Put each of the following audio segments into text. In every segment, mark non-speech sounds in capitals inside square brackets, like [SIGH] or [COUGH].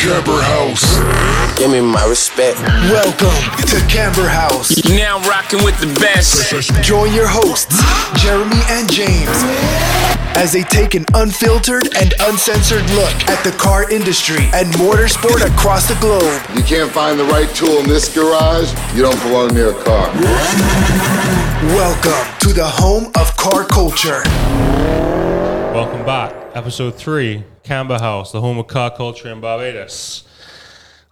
Camber House. Give me my respect. Welcome to Camber House. Now I'm rocking with the best. Join your hosts, Jeremy and James, as they take an unfiltered and uncensored look at the car industry and motorsport across the globe. You can't find the right tool in this garage, you don't belong near a car. Welcome to the home of car culture. Welcome back. Episode 3, Camber House, the home of car culture in Barbados.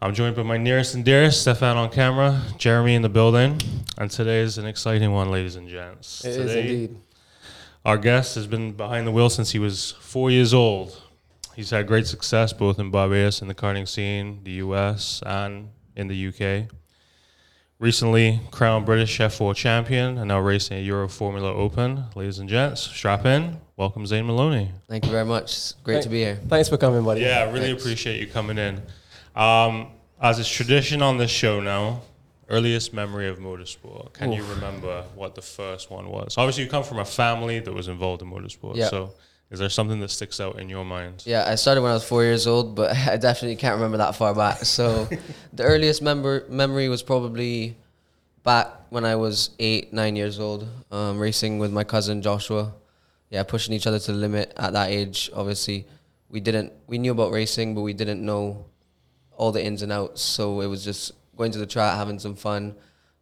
I'm joined by my nearest and dearest, Stefan on camera, Jeremy in the building, and today is an exciting one, ladies and gents. It is today, indeed. Our guest has been behind the wheel since he was four years old. He's had great success both in Barbados in the karting scene, the US, and in the UK. Recently crowned British F4 champion and now racing a Euroformula Open. Ladies and gents, strap in. Welcome, Zane Maloney. Thank you very much. It's great to be here. Thanks for coming, buddy. Yeah, I really appreciate you coming in. Um, as is tradition on this show now, earliest memory of motorsport. Can you remember what the first one was? Obviously, you come from a family that was involved in motorsport. Yeah. So, is there something that sticks out in your mind? Yeah, I started when I was four years old, but [LAUGHS] I definitely can't remember that far back. So [LAUGHS] the earliest member memory was probably back when I was eight, nine years old, um, racing with my cousin Joshua. Yeah, pushing each other to the limit at that age. Obviously, we didn't we knew about racing, but we didn't know all the ins and outs. So it was just going to the track, having some fun,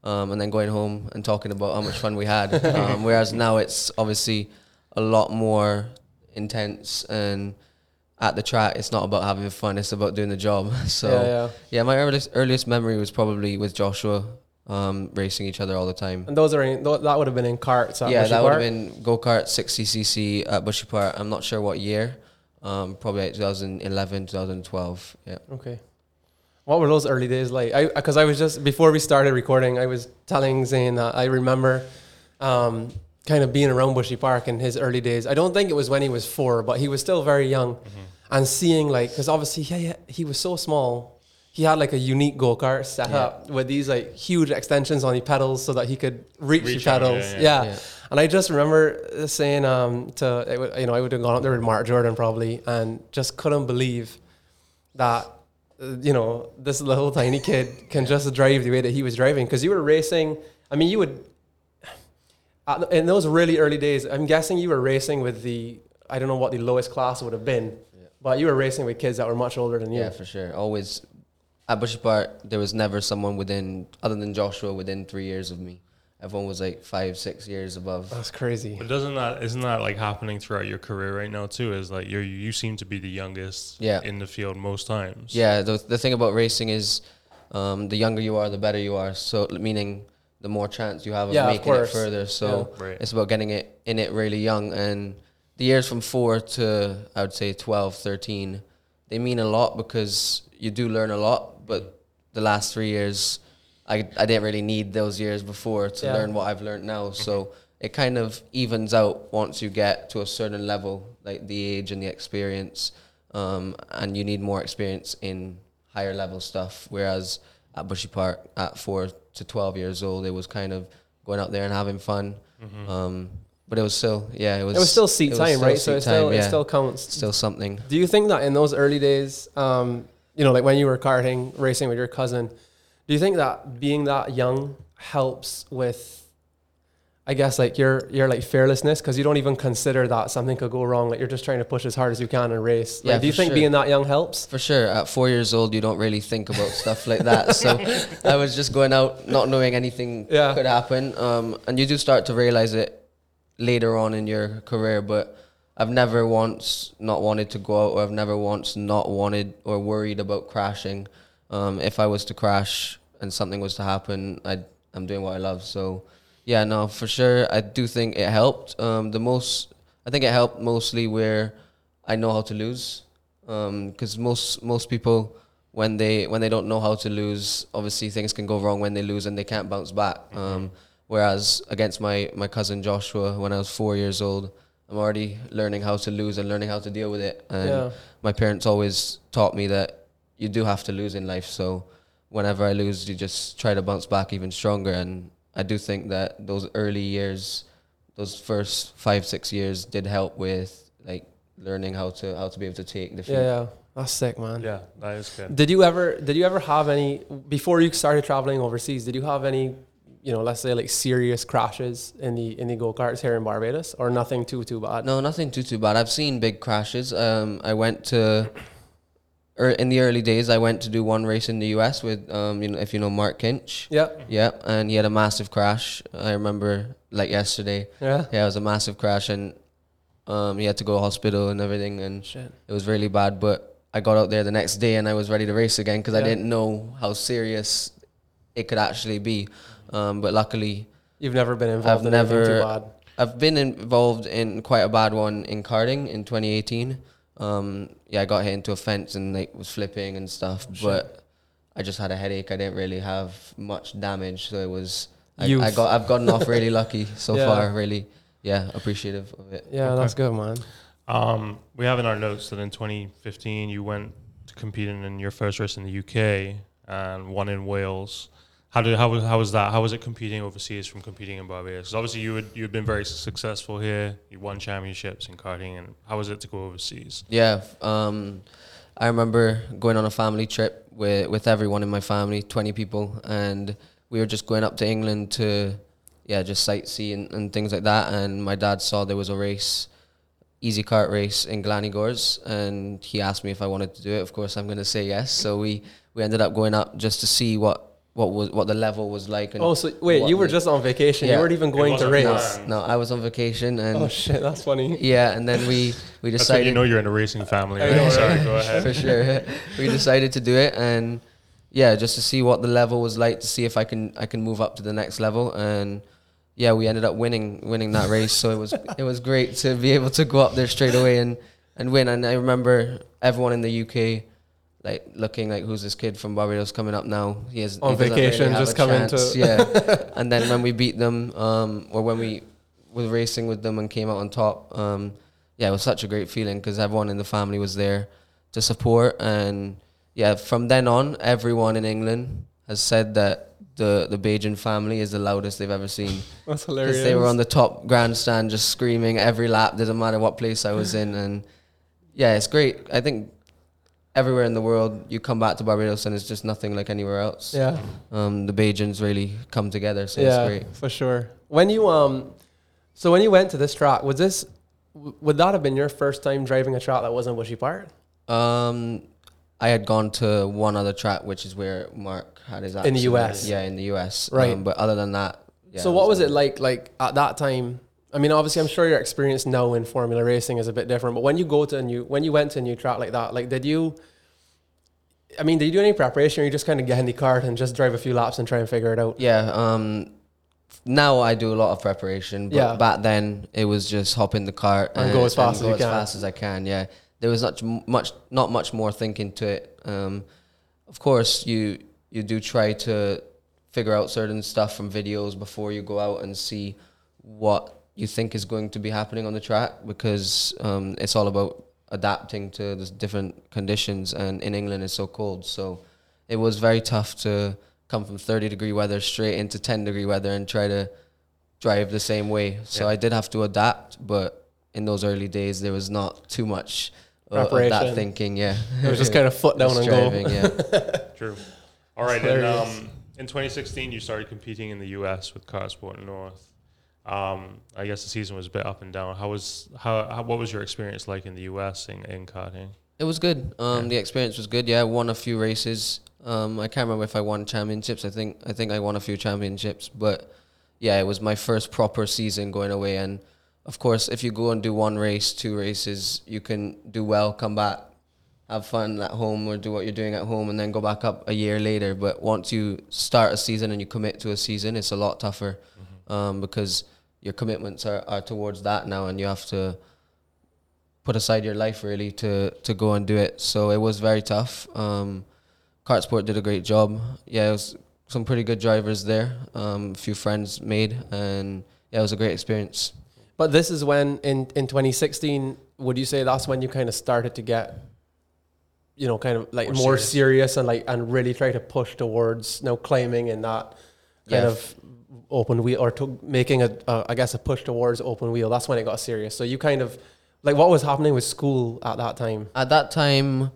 um, and then going home and talking about how much fun we had. [LAUGHS] Um, whereas now it's obviously a lot more intense and at the track it's not about having fun it's about doing the job [LAUGHS] so Yeah, yeah, yeah. my earliest, earliest memory was probably with joshua um, racing each other all the time And those are in, tho- that would have been in karts. Yeah Bushy that would have been go-kart 60cc at bushy park i'm not sure what year um, probably like 2011 2012 yeah Okay. What were those early days like? I because I was just before we started recording, I was telling Zane that I remember um, kind of being around Bushy Park in his early days. I don't think it was when he was four, but he was still very young, and seeing like because obviously he he was so small. He had like a unique go kart set Yeah. up with these like huge extensions on the pedals so that he could reach, Reach the pedals. yeah. Yeah, Yeah. And I just remember saying um, to it you know I would have gone up there with Mark Jordan probably and just couldn't believe that you know this little tiny kid can just drive the way that he was driving because you were racing. I mean, you would at in those really early days. I'm guessing you were racing with the I don't know what the lowest class would have been, but you were racing with kids that were much older than you. yeah for sure always at bushy park there was never someone within other than joshua within three years of me everyone was like five six years above That's crazy. But doesn't that isn't that like happening throughout your career right now too? Is like you you seem to be the youngest Yeah. in the field most times. Yeah, the, the thing about racing is um, the younger you are, the better you are. So meaning the more chance you have of Yeah, of making it further. So Yeah. Right. it's about getting it in it really young. And the years from four to I would say 12, 13, they mean a lot because you do learn a lot. But the last three years, I, I didn't really need those years before to Yeah. learn what I've learned now. So it kind of evens out once you get to a certain level, like the age and the experience, um, and you need more experience in higher level stuff. Whereas at Bushy Park, at four to twelve years old, it was kind of going out there and having fun. Um, but it was still, yeah, it was. It was still seat was time, still right? So seat it still time, it still counts. still something. Do you think that in those early days, um, you know, like when you were karting, racing with your cousin, do you think that being that young helps with, I guess, like your your like fearlessness because you don't even consider that something could go wrong. Like you're just trying to push as hard as you can and race. Like, Yeah, do you think sure. being that young helps? For sure, at four years old, you don't really think about stuff like that. [LAUGHS] So I was just going out, not knowing anything Yeah. could happen. Um, and you do start to realize it later on in your career. But I've never once not wanted to go out, or I've never once not wanted or worried about crashing. Um, if I was to crash and something was to happen, I I'm doing what I love. So yeah, no, for sure, I do think it helped. Um, the most, I think it helped mostly where I know how to lose because most most people when they when they don't know how to lose, obviously things can go wrong when they lose and they can't bounce back. Um, whereas against my my cousin Joshua, when I was four years old, I'm already learning how to lose and learning how to deal with it. And Yeah. my parents always taught me that you do have to lose in life. So whenever I lose, you just try to bounce back even stronger. And I do think that those early years, those first five six years, did help with like learning how to how to be able to take defeat. Yeah, yeah. That's sick, man. Yeah, that is good. Did you ever did you ever have any before you started traveling overseas, did you have any you know, let's say like serious crashes in the in the go karts here in Barbados, or nothing too too bad? No, nothing too too bad. I've seen big crashes. Um, I went to, or in the early days, I went to do one race in the U.S. with, um, you know, if you know Mark Kinch. Yeah, Yeah, and he had a massive crash. I remember like yesterday. yeah. Yeah, it was a massive crash, and um, he had to go to hospital and everything, and Shit. it was really bad. But I got out there the next day, and I was ready to race again because I didn't know how serious it could actually be. Um, but luckily, You've never been involved I've in anything never- too bad. I've been involved in quite a bad one in karting in 2018. Um, yeah, I got hit into a fence and like was flipping and stuff, but I just had a headache. I didn't really have much damage, so it was. I, I got I've gotten off [LAUGHS] really lucky so Yeah. far. Really, yeah, appreciative of it. Yeah, that's good, man. Um, we have in our notes that in 2015 you went to competing in your first race in the UK and one in Wales. How did how was how was that? How was it competing overseas from competing in Barbados? 'Cause obviously you had you had been very successful here. You won championships in karting, and how was it to go overseas? Yeah, um, I remember going on a family trip with with everyone in my family, twenty people, and we were just going up to England to, yeah, just sightsee and, and things like that. And my dad saw there was a race, easy kart race in Glan-y-Gors, and he asked me if I wanted to do it. Of course, I'm going to say yes. So we we ended up going up just to see what what was what the level was like. And Oh, so wait, you were the- just on vacation. Yeah. You weren't even going to race. planned. no, I was on vacation and. Oh shit, that's funny. [LAUGHS] yeah, and then we we decided you know you're in a racing family. Right? know, right? Sorry, go ahead. for sure. we decided to do it, and yeah, just to see what the level was like, to see if I can I can move up to the next level, and yeah, we ended up winning winning that race. So it was it was great to be able to go up there straight away and and win. And I remember everyone in the UK. Like looking like who's this kid from Barbados coming up now? He has On he vacation, really just coming to- yeah. [LAUGHS] And then when we beat them, um, or when we were racing with them and came out on top, um, yeah, it was such a great feeling because everyone in the family was there to support. And yeah, from then on, everyone in England has said that the the Bajan family is the loudest they've ever seen. [LAUGHS] That's hilarious. they were on the top grandstand just screaming every lap, doesn't matter what place I was in. And yeah, it's great. I think everywhere in the world, you come back to Barbados and it's just nothing like anywhere else. yeah, Um, the Bajans really come together, so yeah, it's great. for sure. When you um, so when you went to this track, was this would that have been your first time driving a track that wasn't Bushy Park Um, I had gone to one other track, which is where Mark had his In the. US. Yeah, in the US. Right. Um, but other than that, yeah, so what was it like? Like at that time, I mean, obviously, I'm sure your experience now in Formula racing is a bit different. But when you go to a new, when you went to a new track like that, like did you? I mean, did you do any preparation, or you just kind of get in the kart and just drive a few laps and try and figure it out? Yeah. Um, now I do a lot of preparation, but Yeah. back then it was just hop in the kart And go as fast as go you as fast as I can. Yeah, there was not much, not much more thinking to it. Um, of course, you you do try to figure out certain stuff from videos before you go out and see what you think is going to be happening on the track because um, it's all about adapting to the different conditions. And in England, it's so cold, so it was very tough to come from 30 degree weather straight into 10 degree weather and try to drive the same way. So Yeah. I did have to adapt, but in those early days, there was not too much uh, of that thinking. Yeah, It was just kind of foot [LAUGHS] down and driving, go. Yeah, [LAUGHS] True. All right, and um, in 2016 you started competing in the U.S. with Kartsport North. Um, I guess the season was a bit up and down. How was how, how what was your experience like in the U.S. in, in karting? it was good. Um, the experience was good. Yeah, I won a few races. Um, I can't remember if I won championships. I think I think I won a few championships, but yeah, it was my first proper season going away. And of course, if you go and do one race, two races, you can do well, come back, have fun at home, or do what you're doing at home, and then go back up a year later. But once you start a season and you commit to a season, it's a lot tougher um, because your commitments are, are towards that now, and you have to put aside your life really to to go and do it. So it was very tough. Um, Kartsport did a great job. Yeah, it was some pretty good drivers there. Um, a few friends made, and yeah, it was a great experience. But this is when in in 2016, would you say that's when you kind of started to get, you know, kind of like More more, serious. serious. and like and really try to push towards you know claiming and that kind Yeah. of open wheel or to making a uh, guess a push towards open wheel. That's when it got serious. So you kind of like what was happening with school at that time? At that time,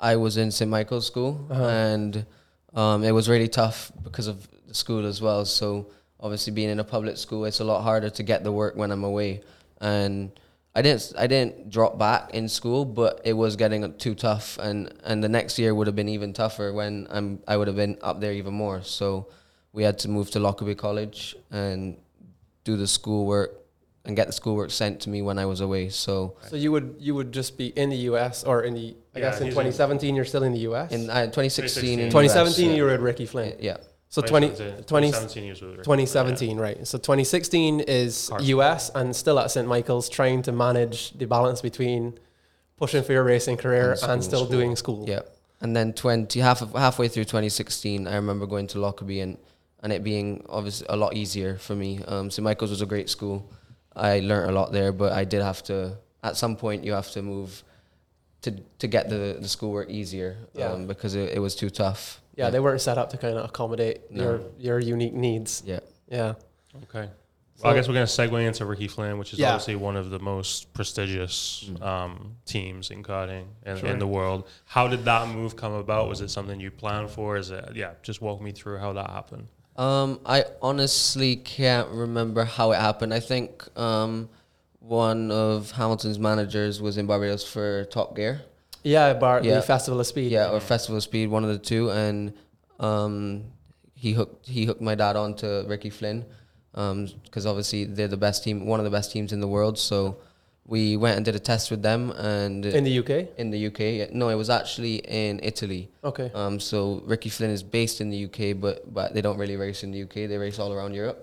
I was in St. Michael's School, Uh-huh. and um, it was really tough because of the school as well. So obviously, being in a public school, it's a lot harder to get the work when I'm away. And I didn't, I didn't drop back in school, but it was getting too tough, and and the next year would have been even tougher when I'm, I would have been up there even more. So we had to move to Lockerbie College and do the schoolwork and get the schoolwork sent to me when I was away. So. So you would you would just be in the U.S. or in the I Yeah, guess in he's in- 2017 you're still in the U.S. In uh, 2016, in 2017 US, you were at Ricky Flynn. yeah. So 20, 20, 2017 years with Rick. 2017, right. So 2016 is Carson. US and still at St. Michael's trying to manage the balance between pushing for your racing career And and, school. still doing school. Yeah. And then 20 half of, halfway through 2016, I remember going to Lockerbie and and it being obviously a lot easier for me. Um, St Michael's was a great school. I learnt a lot there, but I did have to at some point you have to move to to get the the schoolwork easier Yeah. um, because it, it was too tough. Yeah, they weren't set up to kind of accommodate No. your your unique needs. yeah. Yeah. Okay. Well, I guess we're going to segue into Ricky Flynn, which is Yeah. obviously one of the most prestigious um, teams in karting in, Sure. in the world. How did that move come about? Was it something you planned for? Is it, yeah, just walk me through how that happened. Um, I honestly can't remember how it happened. I think um, one of Hamilton's managers was in Barbados for Top Gear. Yeah, Bar Yeah. the Festival of Speed. Yeah, or Festival of Speed, one of the two, and um, he hooked he hooked my dad on to Ricky Flynn, because obviously they're the best team, one of the best teams in the world. So we went and did a test with them, and In the UK? in the UK, yeah, no, it was actually in Italy. Okay. Um, so Ricky Flynn is based in the UK, but but they don't really race in the UK. They race all around Europe,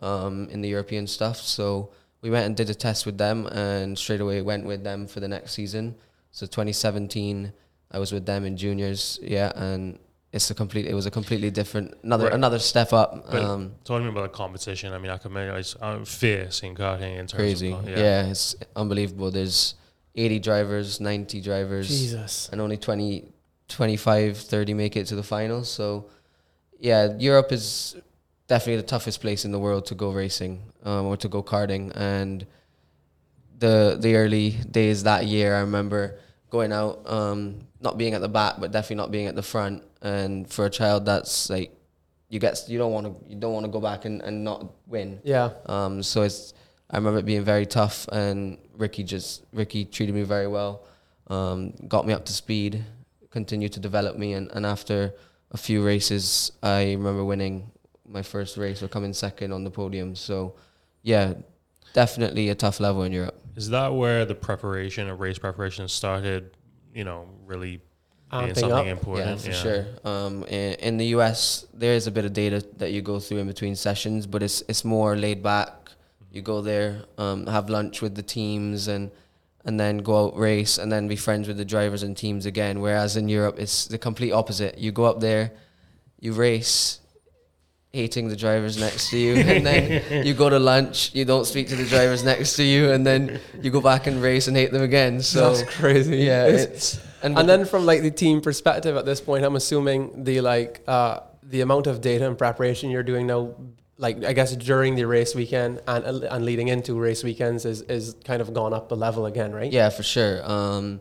um, in the European stuff. So we went and did a test with them, and straight away went with them for the next season. So 2017, I was with them in juniors, yeah, and it's a complete. It was a completely different, another Right. another step up. But Um, talk to me about the competition. I mean, I can imagine it's uh, fierce in karting in terms crazy, of. yeah. it's unbelievable. There's 80 drivers, 90 drivers. Jesus. and only 20, 25, 30 make it to the finals. So, yeah, Europe is definitely the toughest place in the world to go racing um, or to go karting. And the the early days that year, I remember going out, um, not being at the back, but definitely not being at the front. And for a child, that's like you get you don't want to you don't want to go back and, and not win. Yeah. Um, so it's I remember it being very tough, and Ricky just Ricky treated me very well, um, got me up to speed, continued to develop me, and, and after a few races, I remember winning my first race or coming second on the podium. So, yeah, definitely a tough level in Europe. Is that where the preparation of race preparation started? You know, really being something up. important. Yeah, for sure. Um, in, in the US, there is a bit of data that you go through in between sessions, but it's it's more laid back. You go there, um, have lunch with the teams, and and then go out race, and then be friends with the drivers and teams again. Whereas in Europe, it's the complete opposite. You go up there, you race. Hating the drivers next to you, and then you go to lunch. You don't speak to the drivers next to you, and then you go back and race and hate them again. So That's crazy. Yeah, It's- it's and, with then from like the team perspective at this point, I'm assuming the like uh, the amount of data and preparation you're doing now, like I guess during the race weekend and and leading into race weekends is is kind of gone up a level again, right? Yeah, for sure. Um,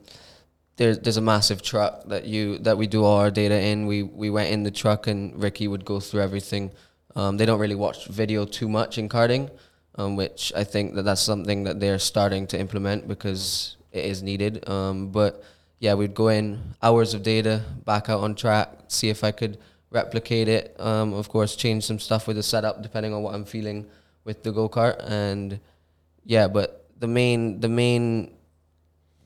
there's there's a massive truck that you that we do all our data in. We we went in the truck and Ricky would go through everything. Um, they don't really watch video too much in karting, um, which I think that that's something that they're starting to implement because it is needed. Um, but yeah, we'd go in hours of data, back out on track, see if I could replicate it. Um, of course, change some stuff with the setup depending on what I'm feeling with the go kart and yeah. But the main the main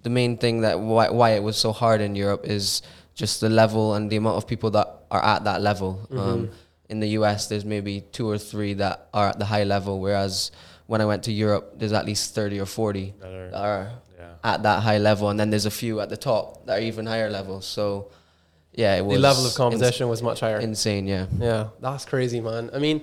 the main thing that why, why it was so hard in Europe is just the level and the amount of people that are at that level. Um, in the US, there's maybe two or three that are at the high level, whereas when I went to Europe, there's at least 30 or 40 That are- that are Yeah. at that high level, and then there's a few at the top that are even higher level. So, yeah, it was the level of ins- competition was much higher. insane. Yeah, Yeah, that's crazy, man. I mean,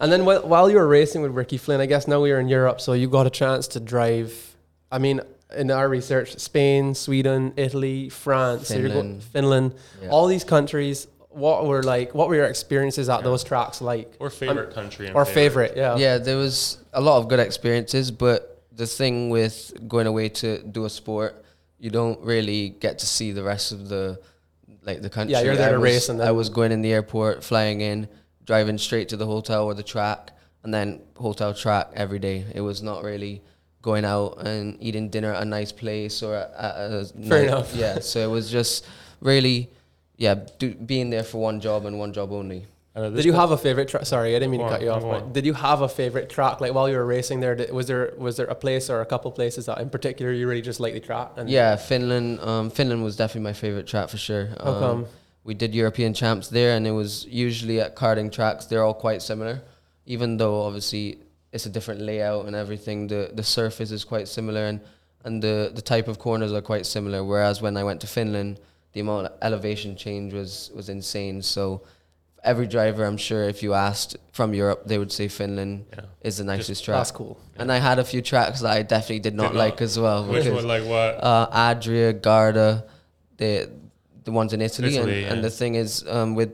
and then wh- while you were racing with Ricky Flynn, I guess now we are in Europe, so you got a chance to drive. I mean, in our research, Spain, Sweden, Italy, France, so you're go- Finland. Finland, Yeah. all these countries. What were like? What were your experiences at those tracks like? Or um, favorite country. and Or favorite? Yeah. yeah. There was a lot of good experiences, but the thing with going away to do a sport, you don't really get to see the rest of the like the country. Yeah, you're there I to was, race and then I was going in the airport, flying in, driving straight to the hotel or the track, and then hotel track every day. It was not really going out and eating dinner at a nice place or at, at a Fair night- enough. Yeah, so it was just really, yeah, do, being there for one job and one job only. Did you have a favorite track? Sorry, I didn't mean Go to cut you off. but. Did you have a favorite track? Like while you were racing there, did, was there was there a place or a couple places that in particular you really just liked the track? And Yeah, Finland. Um, Finland was definitely my favorite track for sure. How um, come? We did European champs there, and it was usually at karting tracks. They're all quite similar, even though obviously it's a different layout and everything. The the surface is quite similar, and and the the type of corners are quite similar. Whereas when I went to Finland, the amount of elevation change was was insane. So. Every driver, I'm sure, if you asked from Europe, they would say Finland Yeah. is the nicest Just- track. That's cool. And I had a few tracks that I definitely did not Did not. like as well. Which because- one? Like what? uh, Adria, Garda, the the ones in Italy, Italy, and, yeah. and the thing is um, with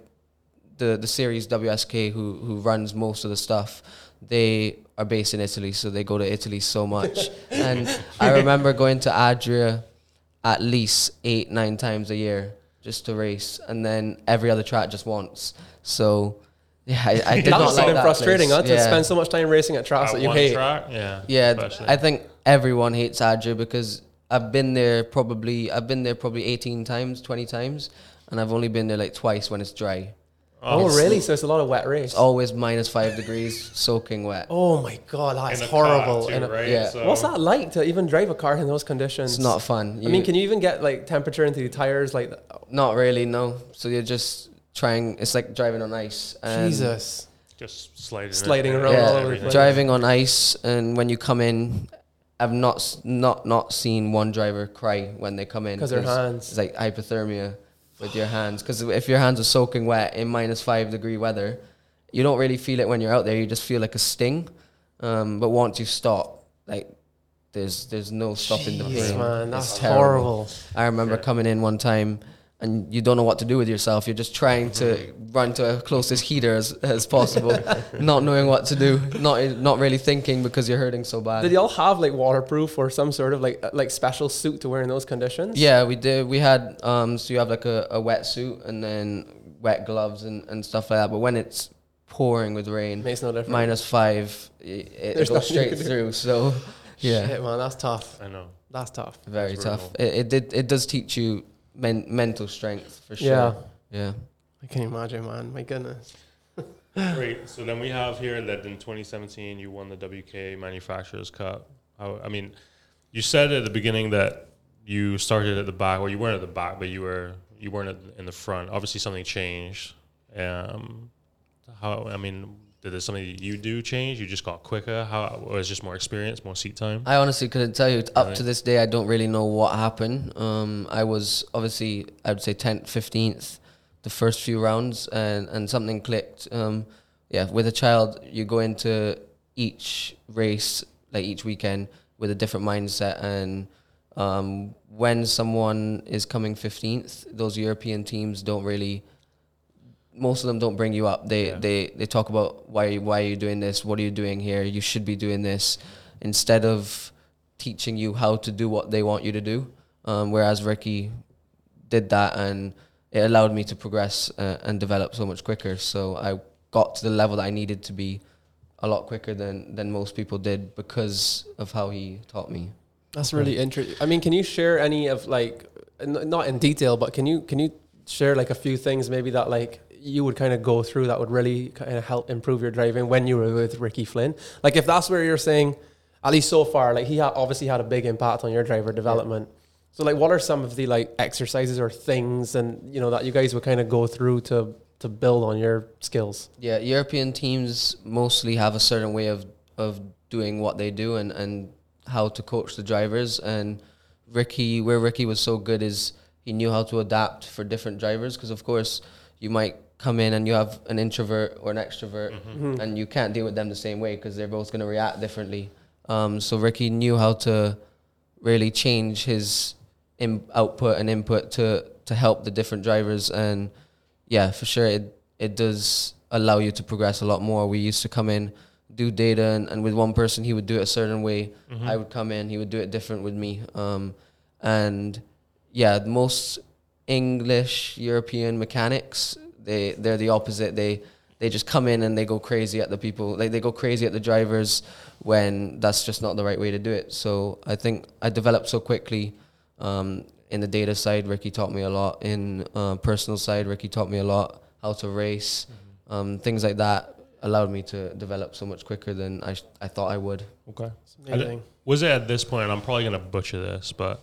the the series WSK, who who runs most of the stuff, they are based in Italy, so they go to Italy so much. and I remember going to Adria at least eight nine times a year just to race, and then every other track just once. So. Yeah, I, I did That not must like have been that frustrating, place. huh? To Yeah. spend so much time racing at tracks At that you one hate. track? Yeah. Yeah, especially. I think everyone hates Adria because I've been there probably I've been there probably 18 times, 20 times, and I've only been there like twice when it's dry. Oh, It's- really? So it's a lot of wet race. It's always minus five degrees, soaking wet. Oh my god, that's In a car, horrible. too, In a- right? Yeah. So- What's that like to even drive a car in those conditions? It's not fun. I mean, can you even get like temperature into the tires? Like, Not really, no. So you're just trying. It's like driving on ice. and- Jesus. just sliding, Sliding around Yeah, all over the everything. place. driving on ice, and when you come in, I've not s- not not seen one driver cry when they come in 'Cause their hands. It's like hypothermia with your hands. Because if your hands are soaking wet in minus five degree weather, you don't really feel it when you're out there. You just feel like a sting. Um, but once you stop, like there's there's no stopping the Jeez, pain. man, It's that's terrible. horrible. I remember coming in one time and you don't know what to do with yourself. You're just trying to run to a closest heater as, as possible, [LAUGHS] not knowing what to do, not not really thinking because you're hurting so bad. Did y'all have like waterproof or some sort of like uh, like special suit to wear in those conditions? yeah, we did. We had um, so you have like a, a wetsuit and then wet gloves and, and stuff like that. But when it's pouring with rain, Makes no difference. minus five, it, it goes straight through. So [LAUGHS] yeah, Shit, man, that's tough. I know. That's tough. very It's tough. It, it did. It does teach you men, mental strength for sure. Yeah. yeah. I can imagine, man. My goodness. [LAUGHS] Great. So then we have here that in 2017 you won the WK Manufacturers Cup. How, I mean, you said at the beginning that you started at the back, or you weren't at the back, but you were you weren't at, in the front. Obviously, something changed. Um, how? I mean, did there something that you do change? You just got quicker. How? Or was just more experience, more seat time? I honestly couldn't tell you. Up Really? to this day, I don't really know what happened. Um, I was obviously, I would say 10th, 15th, the first few rounds, and, and something clicked. Um, yeah, with a child, you go into each race, like each weekend, with a different mindset. And um, when someone is coming 15th, those European teams don't really most of them don't bring you up. They Yeah. they they talk about why why are you doing this? What are you doing here? You should be doing this instead of teaching you how to do what they want you to do. Um, whereas Ricky did that and it allowed me to progress uh, and develop so much quicker. So I got to the level that I needed to be a lot quicker than than most people did because of how he taught me. That's really interesting. I mean, can you share any of like, n- not in detail, but can you can you share like a few things maybe that like you would kind of go through that would really kind of help improve your driving when you were with Ricky Flynn? Like, if that's where you're saying, at least so far, like he ha- obviously had a big impact on your driver development. So, like, what are some of the like exercises or things and you know that you guys would kind of go through to to build on your skills? Yeah, European teams mostly have a certain way of of doing what they do and and how to coach the drivers. And Ricky, where Ricky was so good is he knew how to adapt for different drivers. Because of course, you might come in and you have an introvert or an extrovert, and you can't deal with them the same way because they're both going to react differently. Um, so Ricky knew how to really change his in output and input to to help the different drivers and yeah for sure it it does allow you to progress a lot more we used to come in do data, and, and with one person he would do it a certain way. I would come in, he would do it different with me. Um, and yeah, most English European mechanics they they're the opposite. They they just come in and they go crazy at the people. Like they go crazy at the drivers when that's just not the right way to do it. So I think I developed so quickly. Um, in the data side, Ricky taught me a lot. In uh, personal side, Ricky taught me a lot how to race, um, things like that allowed me to develop so much quicker than I sh- I thought I would. Okay. amazing. Was it at this point? I'm probably gonna butcher this, but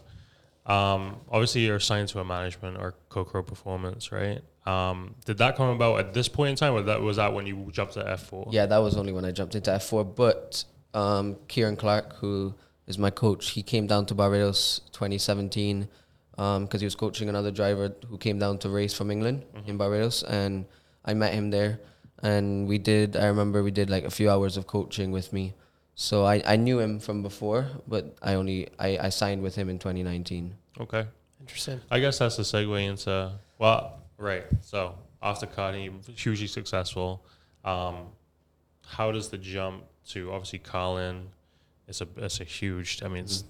um, obviously you're assigned to a management or co-pro performance, right? Um, did that come about at this point in time, or that was that when you jumped to F4? Yeah, that was only when I jumped into F4. But um, Kieran Clark, who is my coach, he came down to Barbados 2017 because he was coaching another driver who came down to race from England in Barbados, and I met him there. And we did. I remember we did like a few hours of coaching with me. So I, I knew him from before, but I only I, I signed with him in 2019. Okay. Interesting. I guess that's the segue into well, right. So off after karting, hugely successful. Um, how does the jump to obviously Carlin? It's a it's a huge. I mean, it's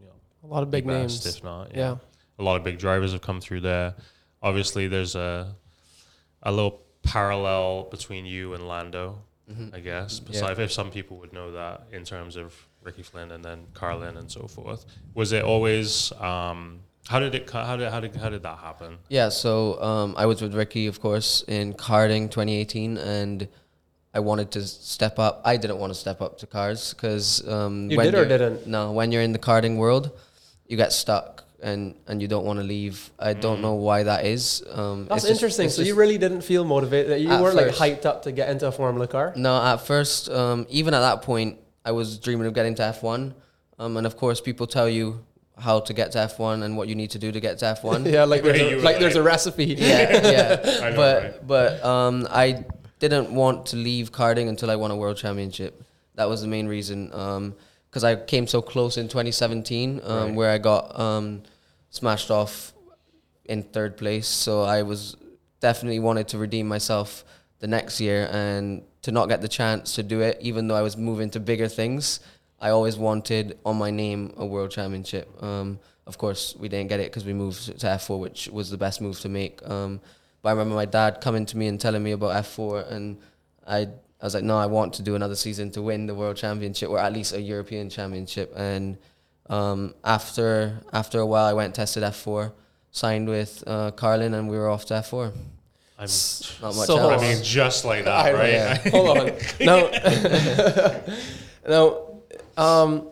you know A lot of big best, names. if not. Yeah. a lot of big drivers have come through there. Obviously, there's a a little parallel between you and Lando, I guess. Besides, if some people would know that in terms of Ricky Flynn and then Carlin and so forth, was it always? Um, how did it? How did how did how did that happen? Yeah, so um, I was with Ricky, of course, in karting 2018, and I wanted to step up. I didn't want to step up to cars because um, You when did or you're- didn't? No, when you're in the karting world, you get stuck and and you don't want to leave. I don't know why that is. Um, That's it's just- interesting. it's so you really didn't feel motivated. You weren't like hyped up to get into a Formula car. No, at first, um, even at that point, I was dreaming of getting to F1, um, and of course, people tell you how to get to F1 and what you need to do to get to F1. [LAUGHS] Yeah, like there's a, were [LAUGHS] like there's a recipe. yeah, yeah. [LAUGHS] I know, but right? but um, I didn't want to leave karting until I won a world championship. That was the main reason. Because I came so close in 2017, um, Right. where I got um, smashed off in third place. So I was definitely wanted to redeem myself the next year and to not get the chance to do it, even though I was moving to bigger things. I always wanted on my name a world championship. Um, of course, we didn't get it because we moved to F4, which was the best move to make. Um, but I remember my dad coming to me and telling me about F4, and I I was like, no, I want to do another season to win the world championship or at least a European championship. And um, after after a while, I went and tested F4, signed with uh, Carlin, and we were off to F4. I'm, Not much So- else. I mean, just like that, I- right? yeah. Hold on. [LAUGHS] Now, now, [LAUGHS] um,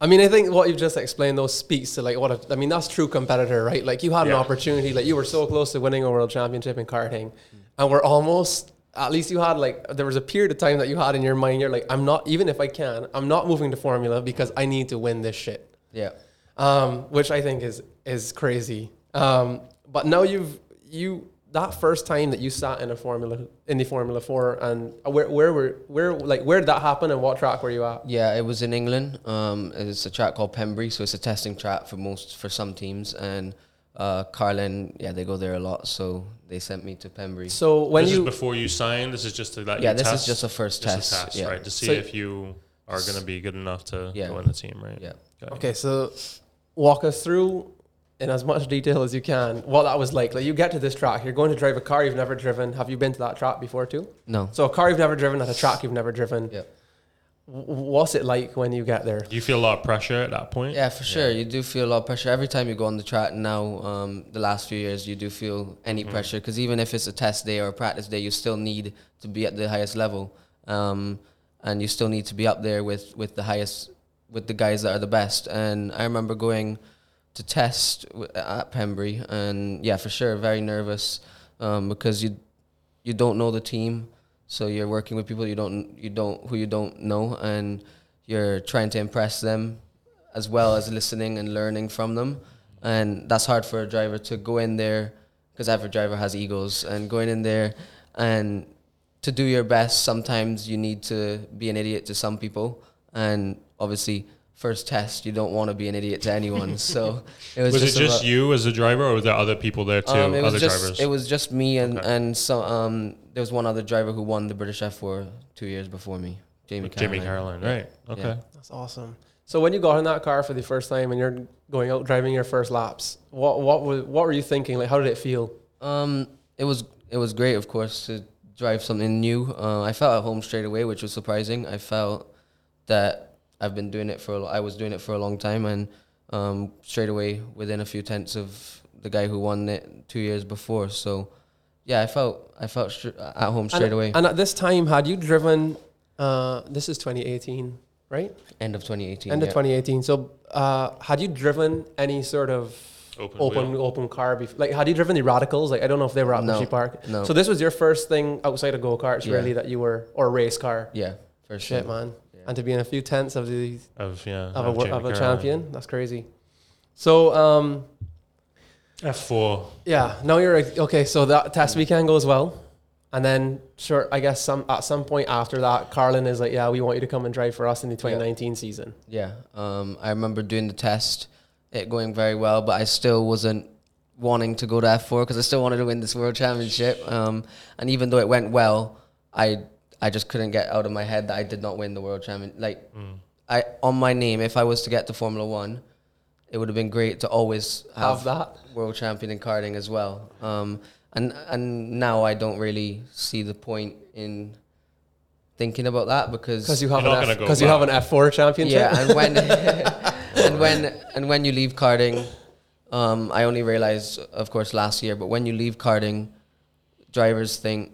I mean, I think what you've just explained though speaks to like what a, I mean. That's true competitor, right? Like you had an opportunity, like you were so close to winning a world championship in karting, and we're almost. At least you had like there was a period of time that you had in your mind. You're like, I'm not even if I can, I'm not moving to Formula because I need to win this shit Yeah. um, which I think is is crazy. Um, but now you've you that first time that you sat in a formula in the Formula Four, and where where were where like where did that happen, and what track were you at? Yeah, it was in England. Um, it's a track called Pembrey, so it's a testing track for most for some teams. And uh, Carlin, yeah, they go there a lot, so they sent me to Pembrey. So when this you is before you sign. This is just to let Yeah, you this is just a first Just test, a test, yeah. right? To see So- if you are going to be good enough to Yeah. go in the team, right? yeah. okay, so walk us through in as much detail as you can what that was like. Like you get to this track, you're going to drive a car you've never driven. Have you been to that track before too? No. So a car you've never driven at a track you've never driven. Yeah. What's it like when you get there? Do you feel a lot of pressure at that point? Yeah, for sure. You do feel a lot of pressure every time you go on the track. Now, um, the last few years, you do feel any Mm-hmm. pressure because even if it's a test day or a practice day, you still need to be at the highest level, um, and you still need to be up there with with the highest with the guys that are the best. And I remember going to test at Pembrey, and yeah, for sure, very nervous um, because you you don't know the team, so you're working with people you don't you don't who you don't know, and you're trying to impress them as well as listening and learning from them, and that's hard for a driver to go in there because every driver has egos, and going in there and to do your best, sometimes you need to be an idiot to some people, and obviously. First test, you don't want to be an idiot to anyone. [LAUGHS] So it was, Was, just it just about- you as a driver, or were there other people there too? um, it was other just drivers. it was just me and Okay. and so um there was one other driver who won the British F4 two years before me. Jamie Jimmy Caroline. Caroline, right? Okay. Yeah. That's awesome. So when you got in that car for the first time and you're going out driving your first laps, what what was what were you thinking? Like, how did it feel? Um, it was it was great, of course, to drive something new. Uh, I felt at home straight away, which was surprising. I felt that I've been doing it for a lo- I was doing it for a long time, and um, straight away within a few tenths of the guy who won it two years before. So, yeah, I felt I felt str- at home straight and, away. And at this time, had you driven? Uh, this is 2018, right? End of 2018. End of 2018. So, uh, had you driven any sort of Open open wheel. open car? Before? Like, had you driven the Radicals? Like, I don't know if they were at No, Bushy Park. no. So this was your first thing outside of go karts, Yeah. really, that you were or race car. Yeah, for Shit, man. And to be in a few tenths of the Of yeah. of a, wor- of a champion, that's crazy. So, um, F4. yeah, now you're okay. So that test weekend goes well, and then sure, I guess some at some point after that, Carlin is like, "Yeah, we want you to come and drive for us in the 2019 season." Yeah, um, I remember doing the test, it going very well, but I still wasn't wanting to go to F4 because I still wanted to win this world championship. Um, and even though it went well, I I just couldn't get out of my head that I did not win the world champion. Like, I on my name, if I was to get to Formula One, it would have been great to always have, Have that. world champion in karting as well. Um, and and now I don't really see the point in thinking about that because Because you have You're an F, because you have an F four championship. yeah, and when [LAUGHS] [LAUGHS] and when and when you leave karting, um, I only realized, of course, last year. But when you leave karting, drivers think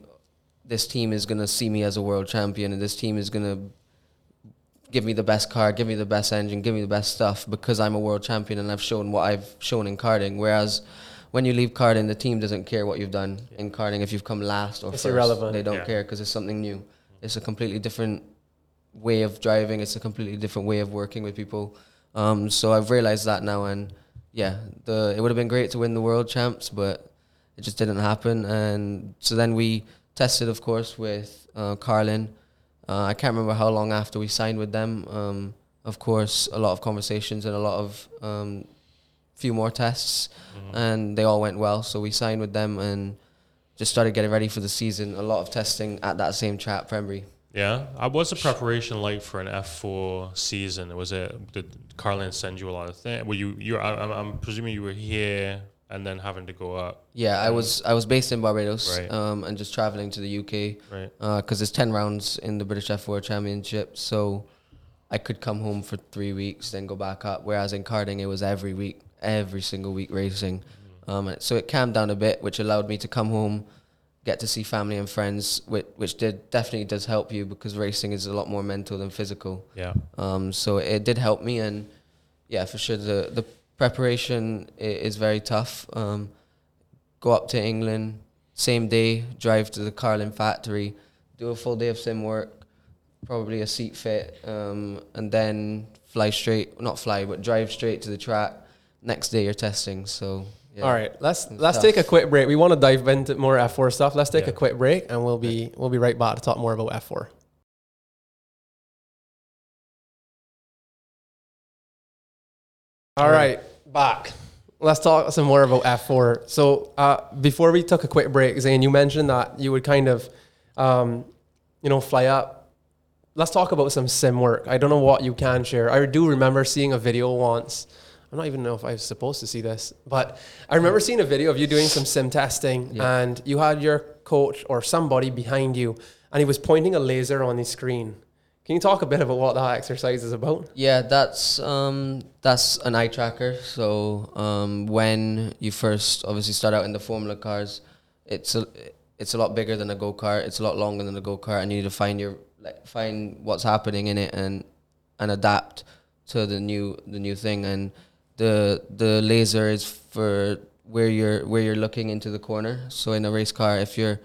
this team is gonna see me as a world champion, and this team is gonna give me the best car, give me the best engine, give me the best stuff because I'm a world champion and I've shown what I've shown in karting. Whereas when you leave karting, the team doesn't care what you've done in karting. If you've come last or It's first, irrelevant. they don't Yeah. care because it's something new. It's a completely different way of driving. It's a completely different way of working with people. Um, so I've realized that now, and yeah, the it would have been great to win the world champs, but it just didn't happen. And so then we tested, of course, with uh, Carlin. Uh, I can't remember how long after we signed with them. Um, of course, a lot of conversations and a lot of um, few more tests, and they all went well. So we signed with them and just started getting ready for the season. A lot of testing at that same track, Pembrey. Yeah. Uh, what's the preparation like for an F4 season? Was it did Carlin send you a lot of things? Were you you? I'm, I'm presuming you were here and then having to go up. Yeah, I was I was based in Barbados Right. um, and just traveling to the UK Right. because there's ten rounds in the British F4 Championship, so I could come home for three weeks, then go back up. Whereas in karting, it was every week, every single week racing. Um, so it calmed down a bit, which allowed me to come home, get to see family and friends, which, which did definitely does help you because racing is a lot more mental than physical. Yeah. Um, so it did help me, and yeah, for sure the the preparation is very tough. Um, go up to England, same day, drive to the Carlin factory, do a full day of sim work, probably a seat fit, um, and then fly straight, not fly, but drive straight to the track. Next day you're testing. So yeah. All right, let's It's let's tough. take a quick break. We want to dive into more F4 stuff. Let's take a quick break, and we'll be we'll be right back to talk more about F4. All right, back. Let's talk some more about F4. So uh, before we took a quick break, Zane, you mentioned that you would kind of, um, you know, fly up. Let's talk about some sim work. I don't know what you can share. I do remember seeing a video once. I'm not even know if I was supposed to see this, but I remember seeing a video of you doing some sim testing, Yeah. and you had your coach or somebody behind you, and he was pointing a laser on the screen. Can you talk a bit about what that exercise is about? Yeah, that's um, that's an eye tracker. So um, when you first obviously start out in the Formula cars, it's a it's a lot bigger than a go kart. It's a lot longer than a go kart, and you need to find your like find what's happening in it and and adapt to the new the new thing. And the the laser is for where you're where you're looking into the corner. So in a race car, if you're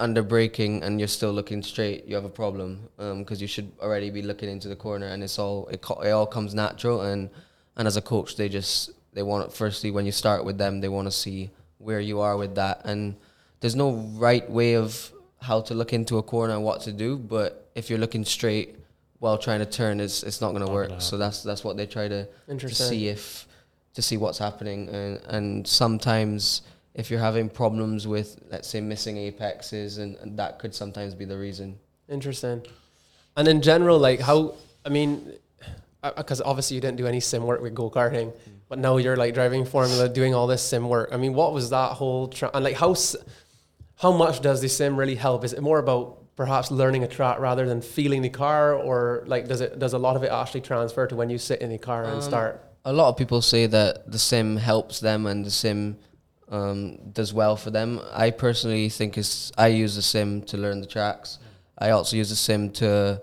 under braking and you're still looking straight, you have a problem um, because you should already be looking into the corner, and it's all it, co- it all comes natural. And and as a coach, they just they want firstly when you start with them, they want to see where you are with that. And there's no right way of how to look into a corner and what to do, but if you're looking straight while trying to turn, it's it's not going to work. So that's that's what they try to, to see if to see what's happening, and and sometimes if you're having problems with let's say missing apexes and, and that could sometimes be the reason Interesting. And in general, like how I mean, uh, uh, because obviously you didn't do any sim work with go karting, mm. but now you're like driving Formula, doing all this sim work. I mean, what was that whole tra- and like how how much does the sim really help? Is it more about perhaps learning a track rather than feeling the car, or like does it does a lot of it actually transfer to when you sit in the car and um, start? a lot of people say that the sim helps them and the sim um, does well for them. I personally think is I use the sim to learn the tracks. I also use the sim to,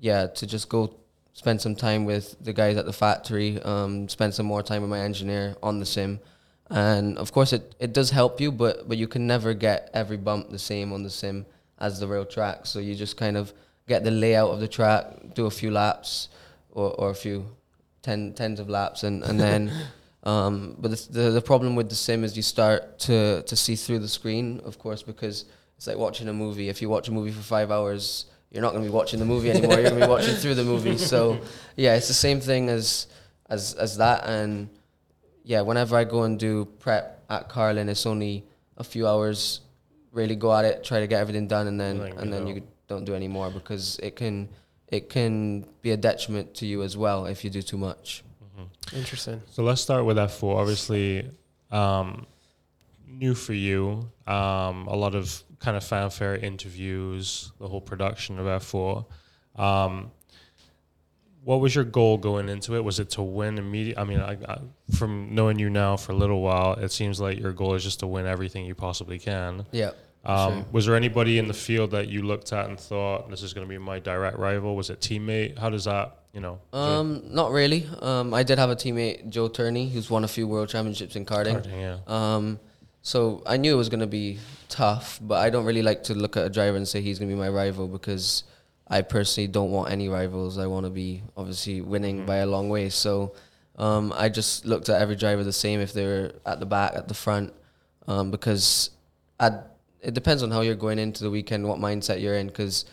yeah, to just go spend some time with the guys at the factory, um, spend some more time with my engineer on the sim. And of course, it, it does help you, but but you can never get every bump the same on the sim as the real track. So you just kind of get the layout of the track, do a few laps, or, or a few ten, tens of laps, and and then. [LAUGHS] Um, but the, the the problem with the sim is you start to to see through the screen, of course, because it's like watching a movie. If you watch a movie for five hours, you're not going to be watching the movie anymore. you're going to be watching through the movie. [LAUGHS] So, yeah, it's the same thing as as as that. And yeah, whenever I go and do prep at Carlin, it's only a few hours. Really go at it, try to get everything done, and then And then and then go. you don't do any more because it can it can be a detriment to you as well if you do too much. Interesting. So let's start with F4. Obviously, um, new for you. Um, a lot of kind of fanfare interviews, the whole production of F4. Um, what was your goal going into it? Was it to win immediate? I mean, I, I, from knowing you now for a little while, it seems like your goal is just to win everything you possibly can. Yeah. Um, sure. Was there anybody in the field that you looked at and thought this is going to be my direct rival? Was it teammate? How does that, you know? Um, not really. Um, I did have a teammate, Joe Turney, who's won a few world championships in karting. Karting, yeah. Um, so I knew it was going to be tough, but I don't really like to look at a driver and say he's going to be my rival because I personally don't want any rivals. I want to be obviously winning by a long way. So um, I just looked at every driver the same if they were at the back, at the front, um, because it depends on how you're going into the weekend, what mindset you're in, because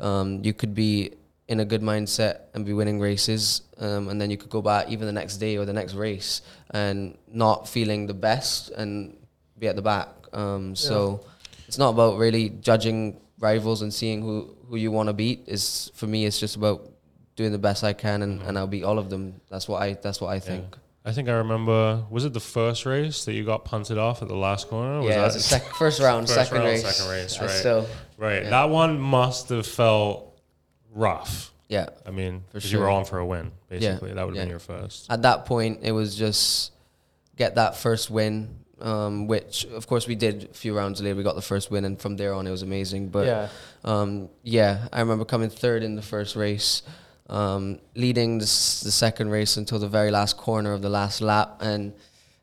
um, you could be in a good mindset and be winning races, um, and then you could go back even the next day or the next race and not feeling the best and be at the back. Um, so it's not about really judging rivals and seeing who, who you want to beat. Is for me, it's just about doing the best I can, and, and I'll beat all of them. That's what I that's what I think. I think I remember. Was it the first race that you got punted off at the last corner? Was Yeah, that it was the sec- first round, [LAUGHS] First second round, race. second race, I right. still, right? yeah. That one must have felt rough. yeah. I mean, For 'cause you were on for a win, basically. That would have yeah. been your first. At that point, it was just get that first win, um, which of course we did a few rounds later. We got the first win, and from there on, it was amazing. But Yeah. um, yeah, I remember coming third in the first race, um, leading the, the second race until the very last corner of the last lap, and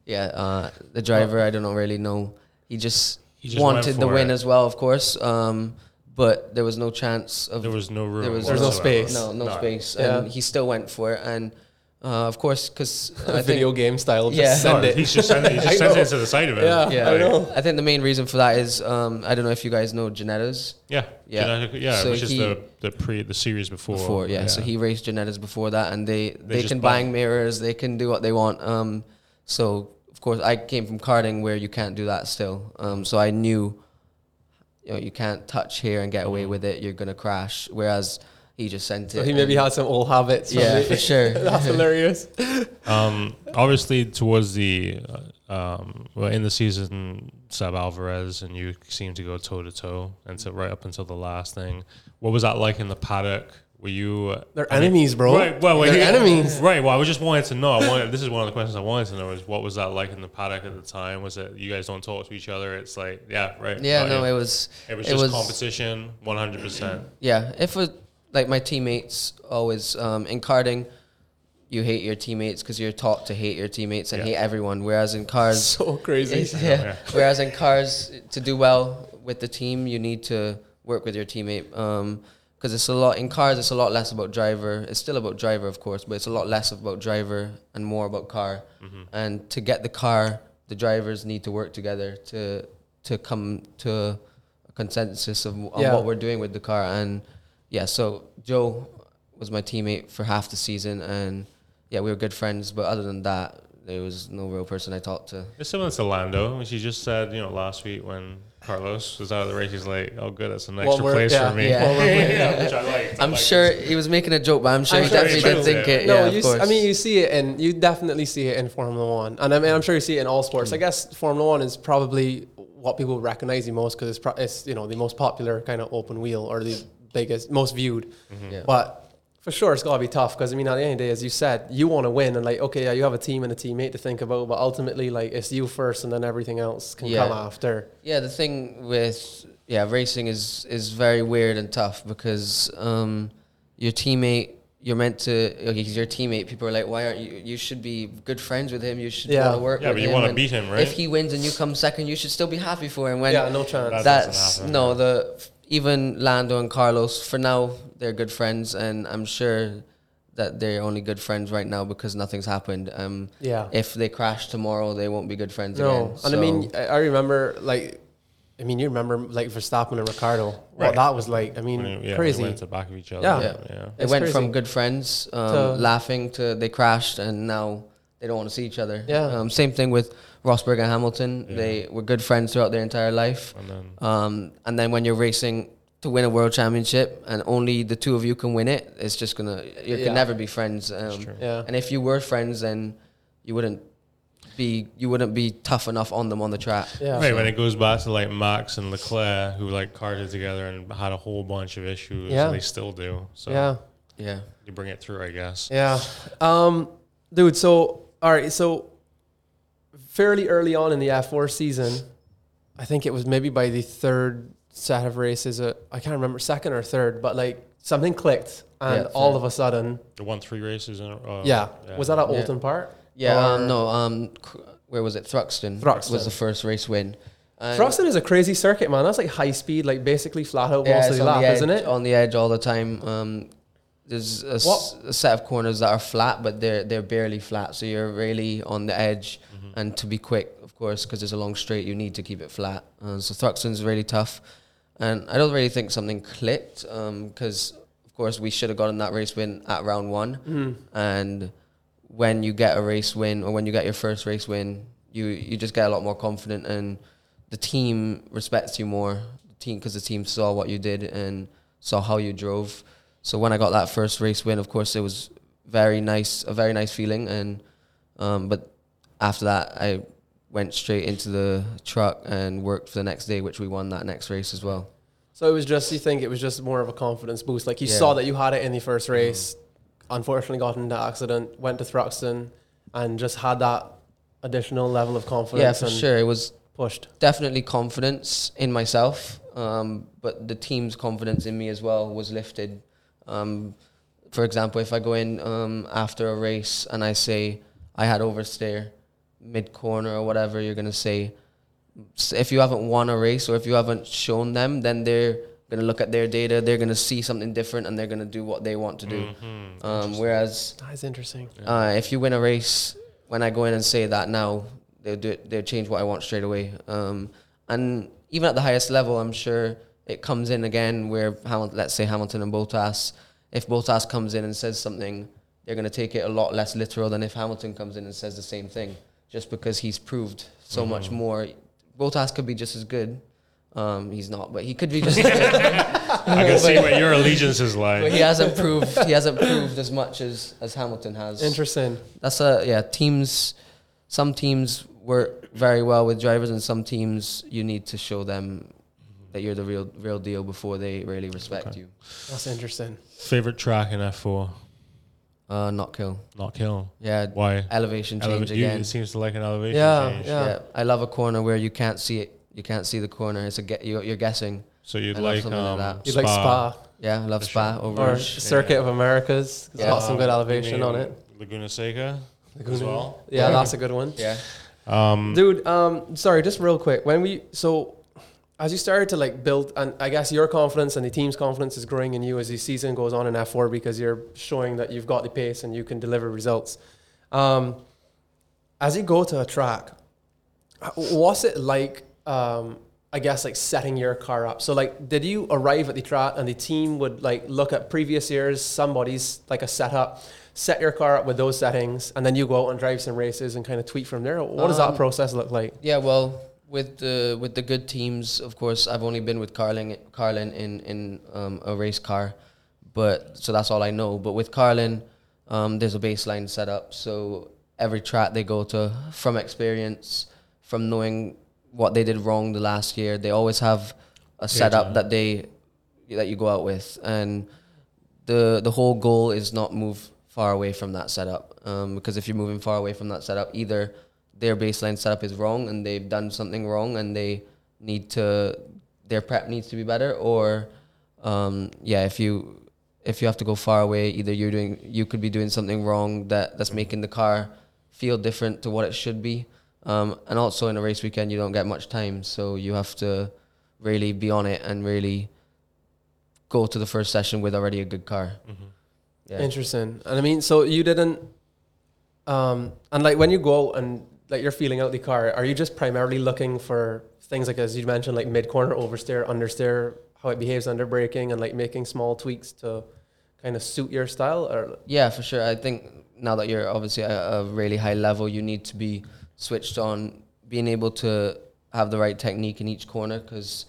yeah, uh, the driver I don't really know. He just, He just wanted the win it. as well, of course. Um, but there was no chance of There was no room. there was There's no space. no no, No. space, Yeah. and he still went for it, and uh, of course, because [LAUGHS] I think Video game style. Just Yeah. send No, it. he's just sending, he just sends [LAUGHS] know. it to the side of it. Yeah. yeah, I know. I think the main reason for that is um, I don't know if you guys know Ginettas Yeah, Yeah. Genetic- yeah. So which is he- the the pre the series before. before, yeah. So he raced Ginettas before that, and they they, just can bang mirrors, they can do what they want. Um, so of course, I came from karting where you can't do that still. Um, so I knew, you know, you can't touch here and get away Mm-hmm. with it. You're gonna crash. Whereas he just sent So it. he maybe and- had some old habits. Yeah, the- for sure. [LAUGHS] That's hilarious. [LAUGHS] Um, obviously, towards the uh, um, well, in the season, Seb Alvarez and you seemed to go toe to toe until right up until the last thing. What was that like in the paddock? Were you? uh, They're I mean- enemies, bro. Right. Well, They're he- enemies. Right. Well, I was just wanted to know. I wanted. This is one of the questions I wanted to know. Is what was that like in the paddock at the time? Was it you guys don't talk to each other? It's like yeah, right. yeah, got no, you. it was It was just competition, one hundred percent. Yeah, if it, like my teammates always um, in karting, you hate your teammates because you're taught to hate your teammates and Yeah. hate everyone. Whereas in cars, [LAUGHS] So crazy. it's- [LAUGHS] yeah. yeah. Whereas in cars, to do well with the team, you need to work with your teammate. Because it's a lot in cars, it's a lot less about driver. It's still about driver, of course, but it's a lot less about driver and more about car. Mm-hmm. And to get the car, the drivers need to work together to to come to a consensus of on Yeah. what we're doing with the car. And yeah, so Joe was my teammate for half the season, and yeah, we were good friends. But other than that, there was no real person I talked to. It's similar to Lando. I she just said, you know, last week when Carlos was out of the race, he's like, "Oh, good, that's an extra we're- place yeah, for me." yeah. Well, we're- [LAUGHS] Which I liked. I I'm liked sure he was making a joke, but I'm sure I'm he sure definitely did was, think yeah. it. No, yeah, you of s- I mean, you see it, and you definitely see it in Formula One, and I mean, I'm sure you see it in all sports. I mm. guess Formula One is probably what people recognize you most because it's, pro- it's you know the most popular kind of open wheel or the biggest, most viewed. Mm-hmm. Yeah. But for sure, it's got to be tough because I mean, at the end of the day, as you said, you want to win, and like, okay, yeah, you have a team and a teammate to think about, but ultimately, like, it's you first, and then everything else can Yeah. come after. Yeah, the thing with yeah racing is is very weird and tough because um, your teammate you're meant to okay, he's your teammate. People are like, why aren't you? You should be good friends with him. You should Yeah. want to work Yeah, with but you wanna beat him, right? If he wins and you come second, you should still be happy for him. When Yeah, no chance. That that's no the even Lando and Carlos for now they're good friends, and I'm sure that they're only good friends right now because nothing's happened. Um, Yeah. if they crash tomorrow, they won't be good friends No, again. and I mean, I I remember like, I mean, you remember like Verstappen and Ricciardo. What Right. that was like. I mean, When, yeah, crazy. They went to the back of each other. Yeah. Yeah. yeah. They It's went crazy. from good friends, um, To- laughing to they crashed, and now they don't want to see each other. Yeah. Um, same thing with Rosberg and Hamilton. They were good friends throughout their entire life. And then Um, and then when you're racing to win a world championship, and only the two of you can win it, it's just gonna you Yeah. can never be friends. Um, true. Yeah. And if you were friends, then you wouldn't be you wouldn't be tough enough on them on the track. Yeah. Right, when it goes back to like Max and Leclerc, who like karted together and had a whole bunch of issues, Yeah. and they still do. So Yeah. Yeah. you bring it through, I guess. Yeah. Um, dude, so, all right. So, fairly early on in the F4 season, I think it was maybe by the third set of races, uh, I can't remember, second or third, but like something clicked. And Yeah, all third. of a sudden, The won three races in a row. yeah. Was that at Yeah. Oulton Park? Yeah. Um, no. Um, where was it? Thruxton. Thruxton. was the first race win. And- Thruxton is a crazy circuit, man. That's like high speed, like basically flat out Yeah, most of the lap, edge, isn't it? On the edge all the time. Um, there's a, s- a set of corners that are flat, but they're they're barely flat. So you're really on the edge, and to be quick, of course, because it's a long straight, you need to keep it flat. Uh, so Thruxton's really tough, and I don't really think something clicked because, of course, we should have gotten that race win at round one, and when you get a race win or when you get your first race win, you you just get a lot more confident and the team respects you more. The team because the team saw what you did and saw how you drove. So when I got that first race win, of course, it was very nice, a very nice feeling. And um, but after that, I went straight into the truck and worked for the next day, which we won that next race as well. So it was just, you think it was just more of a confidence boost? Like you Yeah. saw that you had it in the first race, unfortunately got into accident, went to Thruxton, and just had that additional level of confidence. Yeah, for and sure, it was pushed. definitely confidence in myself, um, but the team's confidence in me as well was lifted. Um, for example, if I go in um, after a race and I say I had oversteer mid corner or whatever, you're gonna say if you haven't won a race or if you haven't shown them, then they're gonna look at their data, they're gonna see something different, and they're gonna do what they want to do. Um, whereas That's interesting. uh, if you win a race, when I go in and say that now, they'll do it, they'll change what I want straight away. Um, and even at the highest level, I'm sure it comes in again where Hamilton, let's say Hamilton and Bottas, if Bottas comes in and says something, they're going to take it a lot less literal than if Hamilton comes in and says the same thing, just because he's proved so much more. Bottas could be just as good. Um, he's not, but he could be just [LAUGHS] as good. I can see where your allegiances but lie. he hasn't proved he hasn't proved as much as, as Hamilton has. Interesting. That's a yeah. Teams, some teams work very well with drivers, and some teams you need to show them that you're the real real deal before they really respect you. That's interesting. Favorite track in F4? Uh, not kill. Knockhill. Yeah. Why? Elevation change Eleva- you- it seems to like an elevation Yeah, change. yeah. Yeah. I love a corner where you can't see it. You can't see the corner. It's a get. You're, you're guessing. So you'd I like, something like um, that. You like Spa Yeah, I love Spa over. or yeah. Circuit of Americas? It's Yeah. got some good elevation on it. Laguna Seca as Laguna- well. Yeah, that's a good one. Yeah. Um, Dude, um, sorry, just real quick. When we so as you started to like build, and I guess your confidence and the team's confidence is growing in you as the season goes on in F4 because you're showing that you've got the pace and you can deliver results. Um, as you go to a track, what's it like? Um, I guess like setting your car up. So like, did you arrive at the track and the team would like look at previous years, somebody's like a setup, set your car up with those settings, and then you go out and drive some races and kind of tweak from there. What does that Um, process look like? Yeah, well, with the with the good teams, of course, I've only been with Carlin Carlin in in um, a race car, but so that's all I know. But with Carlin, um, there's a baseline set up, so every track they go to, from experience, from knowing what they did wrong the last year, they always have a setup that they that you go out with, and the the whole goal is not move far away from that setup. Um, because if you're moving far away from that setup, either their baseline setup is wrong and they've done something wrong and they need to their prep needs to be better, or um, yeah, if you if you have to go far away, either you're doing you could be doing something wrong that that's making the car feel different to what it should be. Um, and also in a race weekend, you don't get much time, so you have to really be on it and really go to the first session with already a good car. Yeah. Interesting. And I mean, so you didn't, um, and like when you go out and like you're feeling out the car, are you just primarily looking for things like as you mentioned, like mid corner, oversteer, understeer, how it behaves under braking, and like making small tweaks to kind of suit your style? Or Yeah, for sure. I think now that you're obviously at a really high level, you need to be switched on, being able to have the right technique in each corner because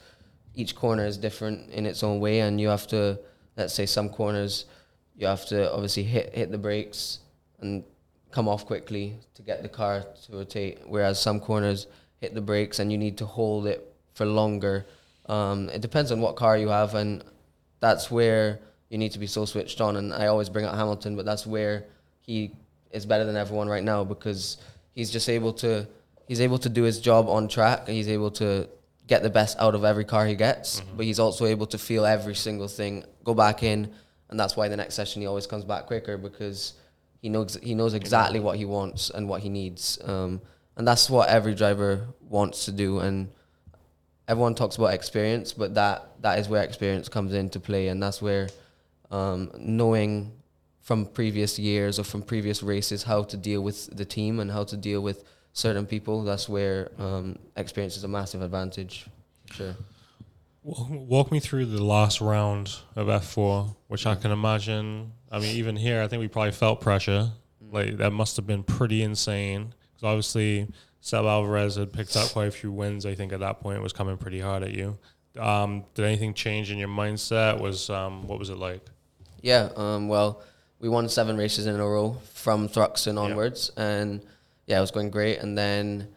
each corner is different in its own way, and you have to, let's say, some corners, you have to obviously hit hit the brakes and come off quickly to get the car to rotate. Whereas some corners hit the brakes and you need to hold it for longer. Um, it depends on what car you have, and that's where you need to be so switched on. And I always bring up Hamilton, but that's where he is better than everyone right now because he's just able to he's able to do his job on track. and He's able to get the best out of every car he gets, but he's also able to feel every single thing, go back in, and that's why the next session he always comes back quicker because he knows he knows exactly what he wants and what he needs, um, and that's what every driver wants to do. And everyone talks about experience, but that that is where experience comes into play, and that's where um, knowing from previous years or from previous races how to deal with the team and how to deal with certain people. That's where um, experience is a massive advantage. Sure. Walk, walk me through the last round of F4, which I can imagine. I mean, even here, I think we probably felt pressure. Like that must have been pretty insane. Because obviously, Seb Alvarez had picked up quite a few wins. I think at that point it was coming pretty hard at you. Um, did anything change in your mindset? Was um, what was it like? Yeah. Um, well, we won seven races in a row from Thruxton onwards, and yeah, it was going great. And then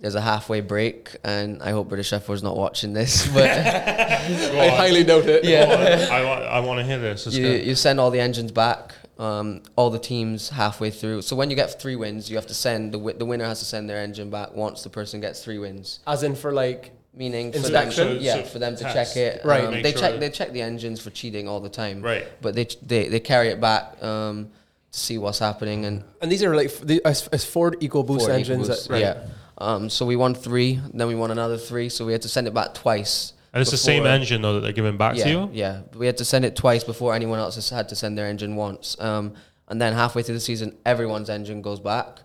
there's a halfway break, and I hope British F4's not watching this, [LAUGHS] but I highly doubt it. yeah. I, wa- I want to hear this. It's you, good. you send all the engines back, um, all the teams halfway through. So when you get three wins, you have to send the wi- the winner has to send their engine back once the person gets three wins. As in for like, Meaning for Inspection? them, yeah, So- for them to test. check it. Right. Um, Make they sure check that- they check the engines for cheating all the time. Right. But they they, they carry it back um, to see what's happening and and these are like f- the, as, as Ford EcoBoost Ford engines. EcoBoost, that, right. Yeah. Um, so we won three, then we won another three, so we had to send it back twice. and it's the same engine though that they're giving back yeah, to you. Yeah, we had to send it twice before anyone else has had to send their engine once. Um, and then halfway through the season, everyone's engine goes back,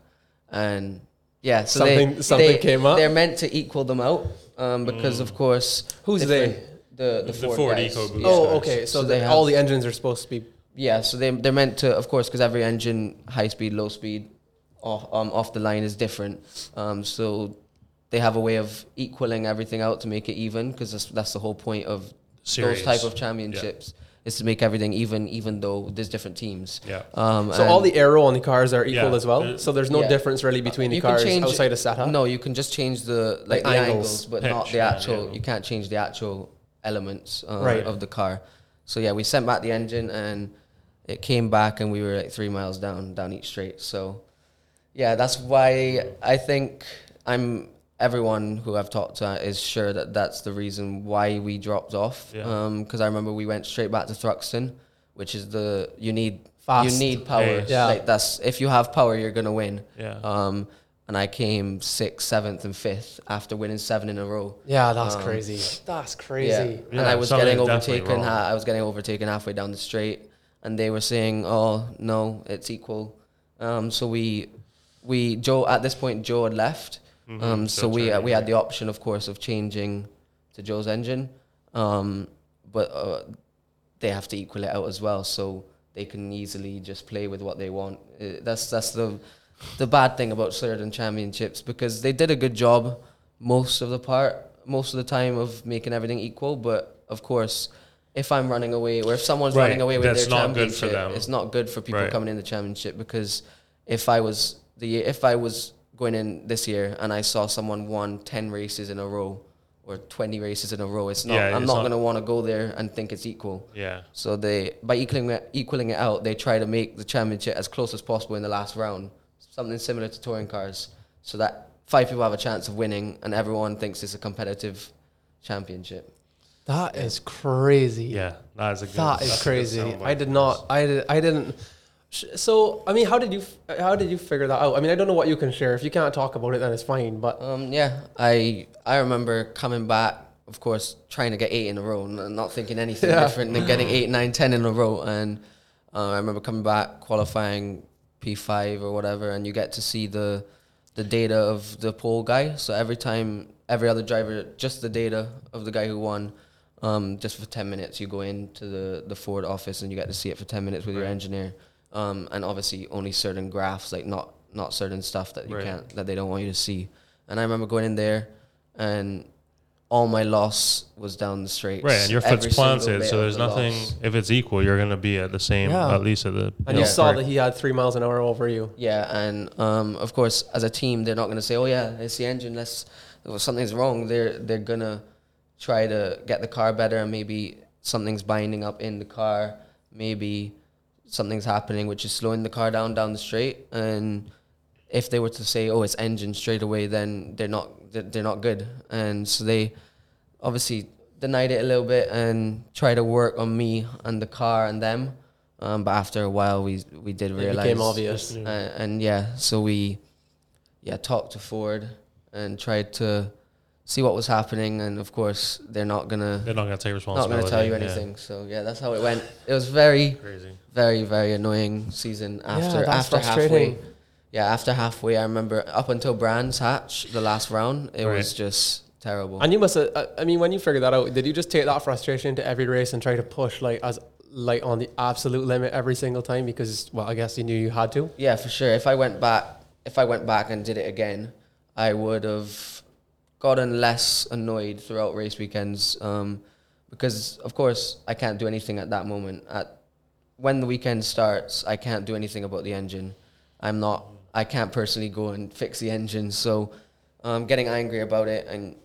and yeah, so Something- they, something they- came up? They're meant to equal them out um, because, of course, Who's they? The the, The Ford, Ford guys. EcoBoost. Oh, okay. So, So they the, all the engines are supposed to be. Yeah, so they they're meant to, of course, because every engine, high speed, low speed, off um, off the line is different. Um, so they have a way of equaling everything out to make it even, because that's, that's the whole point of Series. those type of championships is to make everything even, even though there's different teams. Yeah. Um, So all the aero on the cars are equal Yeah. as well. Uh, So there's no yeah. difference really between the You can cars change- outside of setup. No, you can just change the like, Like the angles. angles, but not Pitch, the yeah, actual. yeah. You can't change the actual elements uh, Right. of the car. So yeah, we sent back the engine and it came back, and we were like three miles down down each straight. So yeah, that's why I think I'm. Everyone who I've talked to is sure that that's the reason why we dropped off. Yeah. Because I remember we went straight back to Thruxton, which is the you need Fast. you need power. Pace. Yeah. Like that's if you have power, you're gonna win. Yeah. Um, and I came sixth, seventh, and fifth after winning seven in a row. Yeah, that's Um, crazy. That's crazy. Yeah. crazy. and I was getting overtaken. Ha- I was getting overtaken halfway down the straight, and they were saying, "Oh no, it's equal." Um, so we, we Joe at this point Joe had left. Um, so we uh, we had the option, of course, of changing to Joe's engine, um, but uh, they have to equal it out as well. So they can easily just play with what they want. Uh, that's that's the the bad thing about certain championships because they did a good job most of the part, most of the time of making everything equal. But of course, if I'm running away or if someone's Right, running away with that's their not good championship, for them. it's not good for people Right. coming in the championship because if I was the year, if I was going in this year and I saw someone won ten races in a row or twenty races in a row, it's not. Yeah, I'm it's not, not- going to want to go there and think it's equal. Yeah. So they by equaling it, equaling it out, they try to make the championship as close as possible in the last round, something similar to touring cars, so that five people have a chance of winning and everyone thinks it's a competitive championship. That is crazy. Yeah. That is a good. That is that's a good crazy. I did not. I did. I didn't. So I mean, how did you? How did you figure that out? I mean, I don't know what you can share. If you can't talk about it, then it's fine. But Um, yeah, I I remember coming back, of course, trying to get eight in a row, and not thinking anything Yeah. different than getting eight, nine, ten in a row. And uh, I remember coming back, qualifying P five or whatever, and you get to see the the data of the pole guy. So every time, every other driver, just the data of the guy who won. Um, just for ten minutes, you go into the the Ford office and you get to see it for ten minutes with your engineer. Um, and obviously only certain graphs, like not not certain stuff that you Right. can't that they don't want you to see. And I remember going in there, and all my loss was down the straight. Right, and your foot's single planted, so there's the nothing. loss. If it's equal, you're gonna be at the same, Yeah. at least at the. and you Yeah. saw that he had three miles an hour over you. Yeah, and um, of course, as a team, they're not going to say, "Oh yeah, it's the engine. Let's well, something's wrong." They're they're gonna try to get the car better, and maybe something's binding up in the car. Maybe something's happening which is slowing the car down down the straight. And if they were to say, "Oh, it's engine straight away," then they're not they're, not good. And so they obviously denied it a little bit and tried to work on me and the car and them. Um, but after a while, we we did It realize became obvious. uh, and yeah, so we yeah talked to Ford and tried to see what was happening, and of course they're not gonna They're not gonna take responsibility. not gonna tell you yeah. anything. So yeah, that's how it went. It was very Crazy. very very annoying season after that's after halfway. Yeah, after halfway, I remember up until Brands Hatch, the last round, it was just terrible. And you must have. I- I mean, when you figured that out, did you just take that frustration into every race and try to push like as like on the absolute limit every single time? Because well, I guess you knew you had to. Yeah, for sure. If I went back, if I went back and did it again, I would have gotten less annoyed throughout race weekends. Um, because of course I can't do anything at that moment. At when the weekend starts, I can't do anything about the engine. I'm not. I can't personally go and fix the engine. So, um, getting angry about it and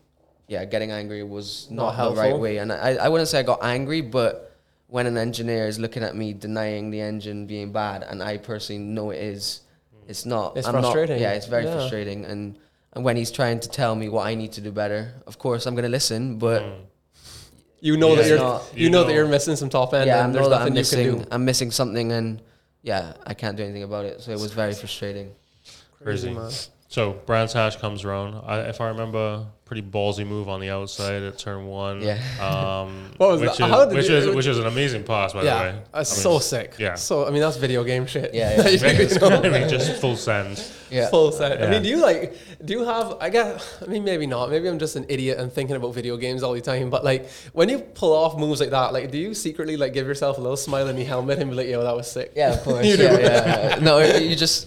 yeah, getting angry was Not not, the right way. And I, I wouldn't say I got angry, but when an engineer is looking at me denying the engine being bad, and I personally know it is, it's not. It's I'm not- frustrating. yeah, it's very Yeah. frustrating. And when he's trying to tell me what I need to do better, of course I'm gonna listen. But mm. You know Yeah. that you're. Not- you, you know, that you're missing some top end, yeah, and there's nothing I'm you missing. can do. I'm missing something, and yeah, I can't do anything about it. So it was very frustrating. Crazy. man. So Brands Hatch comes around. I, if I remember, pretty ballsy move on the outside at turn one. Yeah. Um, [LAUGHS] What was which that? Is, How did which you- is which is an amazing pass, by the Yeah, way. that's I mean, so sick. yeah. So I mean, that's video game shit. Yeah, [LAUGHS] yeah. You know? [LAUGHS] I mean, just full send. Yeah. Full set. I Yeah. mean, do you like? Do you have? I guess. I mean, maybe not. Maybe I'm just an idiot and thinking about video games all the time. But like, when you pull off moves like that, like, do you secretly like give yourself a little smile in the helmet and be like, "Yo, that was sick." Yeah, of course. You yeah, do. yeah, yeah. No, you just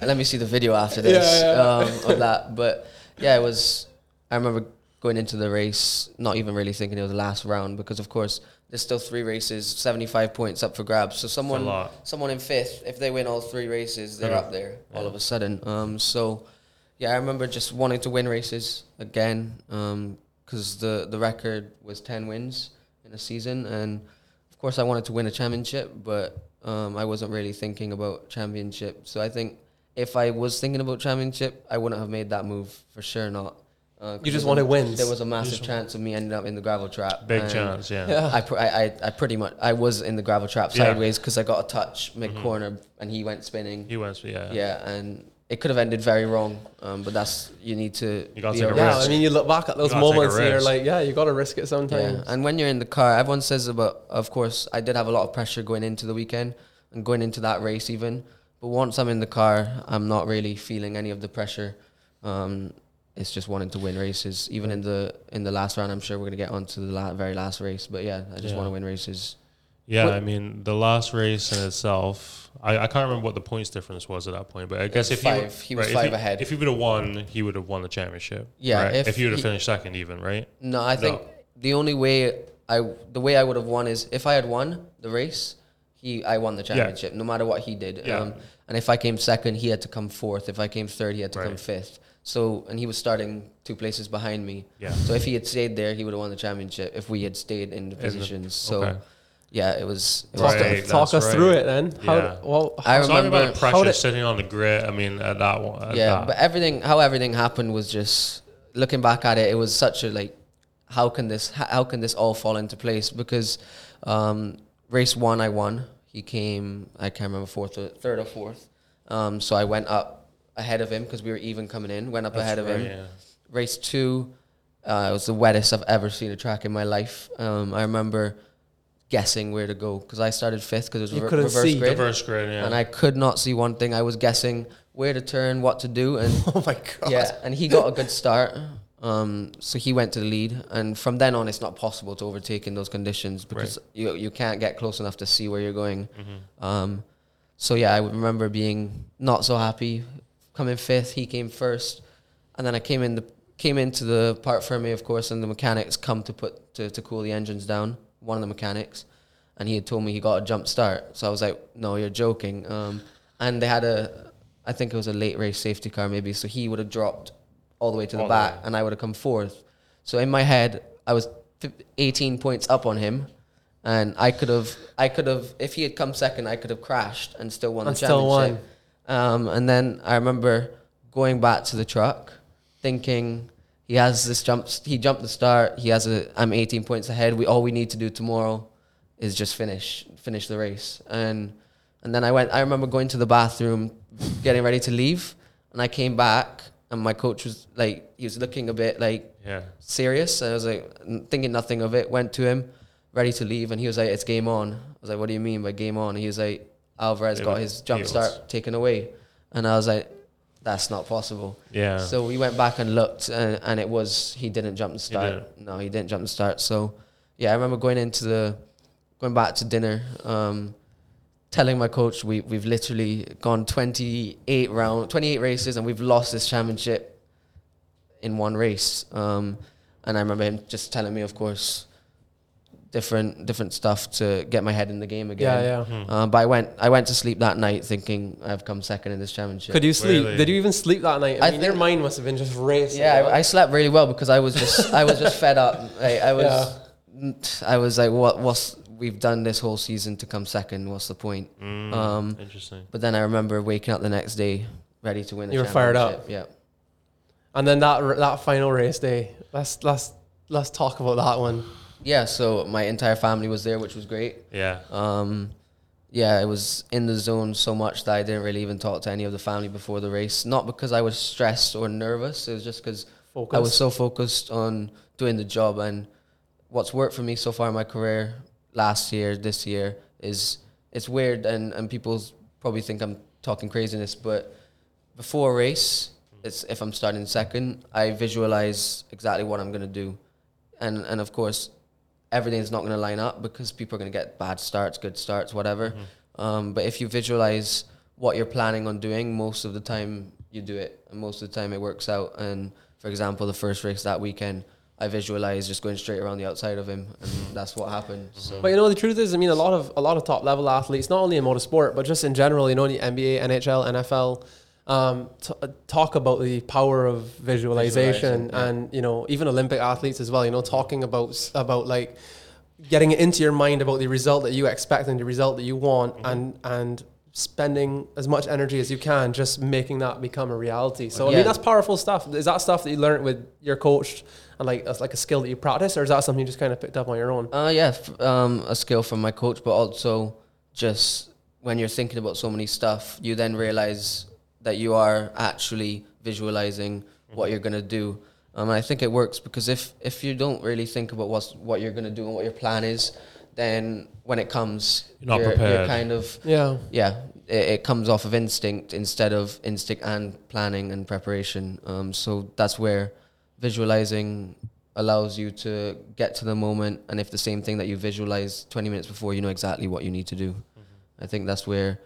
let me see the video after this Yeah, yeah. Um, of that. But yeah, it was. I remember going into the race, not even really thinking it was the last round because, of course, there's still three races, 75 points up for grabs. So someone, someone in fifth, if they win all three races, they're Yeah. up there all of a sudden. Um, so yeah, I remember just wanting to win races again because the the record was 10 wins in a season, and of course I wanted to win a championship, but um, I wasn't really thinking about championship. So I think if I was thinking about championship, I wouldn't have made that move for sure. Not. Uh, 'cause You just there was wanted wins. There was a massive chance of me ending up in the gravel trap. Big chance, yeah. Yeah. [LAUGHS] I, pr- I, I, I pretty much I was in the gravel trap sideways because I got a touch mid corner and he went spinning. He went, yeah. Yeah, and it could have ended very wrong. Um, but that's you need to. You gotta be take. Yeah. I mean, you look back at those gotta take a moments and you're like, yeah, you got to risk it sometimes. Yeah, and when you're in the car, everyone says about. Of course, I did have a lot of pressure going into the weekend and going into that race even. But once I'm in the car, I'm not really feeling any of the pressure. Um, it's just wanting to win races. Even in the in the last round, I'm sure we're gonna get onto the la- very last race. But yeah, I just Yeah. want to win races. Yeah, What- I mean the last race in itself, I, I can't remember what the points difference was at that point, but I guess if five. he, He was if five ahead. If he would have won, he would have won the championship. Yeah, right? if if, he would have finished second, even right. No, I think the only way I the way I would have won is if I had won the race, he I won the championship no matter what he did. Yeah. Um, and if I came second, he had to come fourth. If I came third, he had to come fifth. So and he was starting two places behind me. Yeah. So if he had stayed there, he would have won the championship. If we had stayed in the positions, so okay. yeah, it was. It Talk, was Right, talk that's us through it then. How, Yeah. well, I Talk remember about pressure did- sitting on the grid. I mean, at that one. At yeah, that. but everything, how everything happened was just looking back at it. It was such a like, how can this, how how can this all fall into place? Because um, race one, I won. He came, I can't remember fourth, or third or fourth. Um, so I went up ahead of him because we were even coming in. Went up That's ahead of him. yeah. Race two, uh, it was the wettest I've ever seen a track in my life. Um, I remember guessing where to go because I started fifth because it was You rever- couldn't reverse see. grid Reverse grid, yeah. and I could not see one thing. I was guessing where to turn, what to do, and [LAUGHS] oh my god. yeah, and he got a good start. Um, so he went to the lead, and from then on, it's not possible to overtake in those conditions because you you can't get close enough to see where you're going. Um, so yeah, I remember being not so happy, coming fifth. He came first, and then I came in the came into the part for me, of course, and the mechanics come to put to, to cool the engines down. One of the mechanics, and he had told me he got a jump start. So I was like, "No, you're joking." Um, and they had a, I think it was a late race safety car maybe. So he would have dropped all the way to the All back, way. and I would have come fourth. So in my head, I was 18 points up on him, and I could have, I could have, if he had come second, I could have crashed and still won And the still championship. Um, and then I remember going back to the truck, thinking he has this jump. He jumped the start. He has a. I'm 18 points ahead. We all we need to do tomorrow is just finish finish the race. And and then I went. I remember going to the bathroom, getting ready to leave, and I came back, and my coach was like, he was looking a bit like yeah. serious. I was like thinking nothing of it. Went to him, ready to leave, and he was like, "It's game on." I was like, "What do you mean by game on?" He was like, "Alvarez It got his jump heels. start taken away," and I was like, "That's not possible." Yeah. So we went back and looked, and, and it was he didn't jump the start. didn't. No, he didn't jump the start. So yeah, I remember going into the going back to dinner. Um, telling my coach we we've literally gone 28 round 28 races and we've lost this championship in one race um, and I remember him just telling me of course different different stuff to get my head in the game again Yeah, yeah. Um, but I went I went to sleep that night thinking I've come second in this championship Could you sleep? Really? Did you even sleep that night? I, I mean, your mind must have been just racing. yeah I, I slept really well because I was just I was just fed up [LAUGHS] I, I was Yeah. I was like what what's we've done this whole season to come second what's the point Mm, um, interesting. But then I remember waking up the next day ready to win. The You were fired up. championship. And then that that final race day. Let's let's let's talk about that one. Yeah, yeah. So my entire family was there, which was great. Yeah. Um, yeah, I was in the zone so much that I didn't really even talk to any of the family before the race. Not because I was stressed or nervous. It was just because I was so focused on doing the job. And what's worked for me so far in my career, last year, this year, is it's weird, and and people probably think I'm talking craziness, but before a race, it's if I'm starting second, I visualize exactly what I'm gonna do, and and of course, everything's not gonna line up because people are gonna get bad starts, good starts, whatever. Um, but if you visualize what you're planning on doing, most of the time you do it, and most of the time it works out. And for example, the first race that weekend, I visualized just going straight around the outside of him, and that's what happened. So. But you know the truth is, I mean, a lot of a lot of top level athletes, not only in motorsport but just in general, you know, the NBA, NHL, NFL, um, t- uh, talk about the power of visualization, Visualizing, yeah. and you know, even Olympic athletes as well. You know, talking about about like getting it into your mind about the result that you expect and the result that you want, Mm-hmm. and and spending as much energy as you can just making that become a reality. So I mean, that's powerful stuff. Is that stuff that you learned with your coach? And like that's like a skill that you practice, or is that something you just kind of picked up on your own? Uh, yeah, f- um, a skill from my coach, but also just when you're thinking about so many stuff, you then realize that you are actually visualizing what you're gonna do. Um, and I think it works because if if you don't really think about what's what you're gonna do and what your plan is, then when it comes, You're not you're, prepared. kind of Yeah. yeah, it, it comes off of instinct instead of instinct and planning and preparation. Um, so that's where visualizing allows you to get to the moment, and if the same thing that you visualize 20 minutes before, you know exactly what you need to do. I think that's where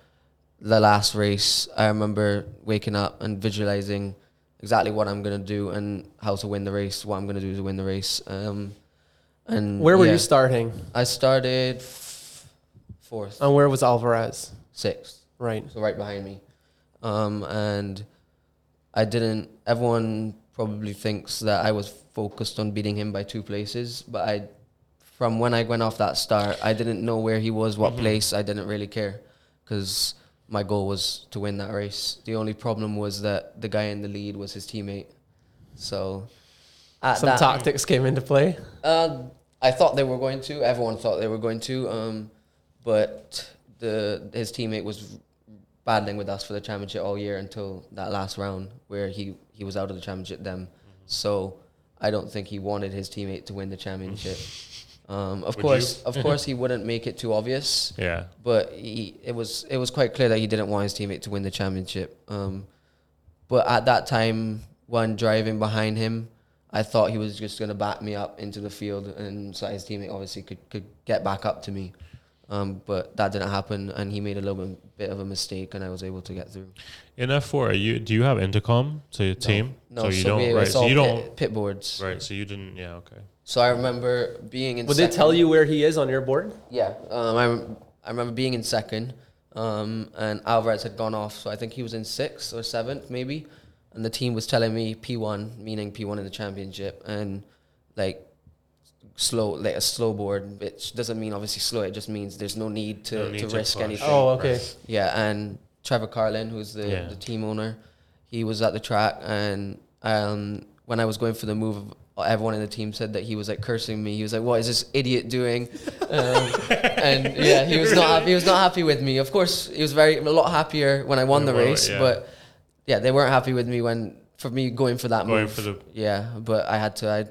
the last race, I remember waking up and visualizing exactly what I'm gonna do and how to win the race, what I'm gonna do to win the race. Um, and Where were yeah, you starting? I started f- fourth, And where was Alvarez? sixth Right. so right behind me. Um, and I didn't. Everyone probably thinks that I was focused on beating him by two places, but I, from when I went off that start, I didn't know where he was, what place. I didn't really care, because my goal was to win that race. The only problem was that the guy in the lead was his teammate. So, Some that, tactics came into play. uh, I thought they were going to. Everyone thought they were going to. Um, but the his teammate was battling with us for the championship all year until that last round where he, he was out of the championship then. So I don't think he wanted his teammate to win the championship. [LAUGHS] Um, of Would course, of [LAUGHS] course, he wouldn't make it too obvious Yeah. but he it was it was quite clear that he didn't want his teammate to win the championship. Um, but at that time, when driving behind him, I thought he was just going to back me up into the field, and so his teammate obviously could, could get back up to me. Um, but that didn't happen, and he made a little bit, bit of a mistake, and I was able to get through. In F four, are you do you have intercom to your team? No, so you so don't. Right. So you pit, don't. pit boards. Right. So you didn't. Yeah. Okay. So I remember being in. Would they tell you where he is on your board? Yeah, um, I, I remember being in second, um, and Alvarez had gone off, so I think he was in sixth or seventh, maybe. And the team was telling me P1, meaning P1 in the championship, and like slow, like a slow board, which doesn't mean obviously slow. It just means there's no need to, No need to to risk push. anything. Oh, okay. Yeah, and Trevor Carlin, who's the, Yeah. the team owner, he was at the track, and um, when I was going for the move, everyone in the team said that he was like cursing me. He was like, "What is this idiot doing?" [LAUGHS] Um, and yeah, he was not happy. He was not happy with me. Of course, he was very a lot happier when I won the Well, race, yeah. but yeah, they weren't happy with me when for me going for that Going move. for the- yeah, but I had to. I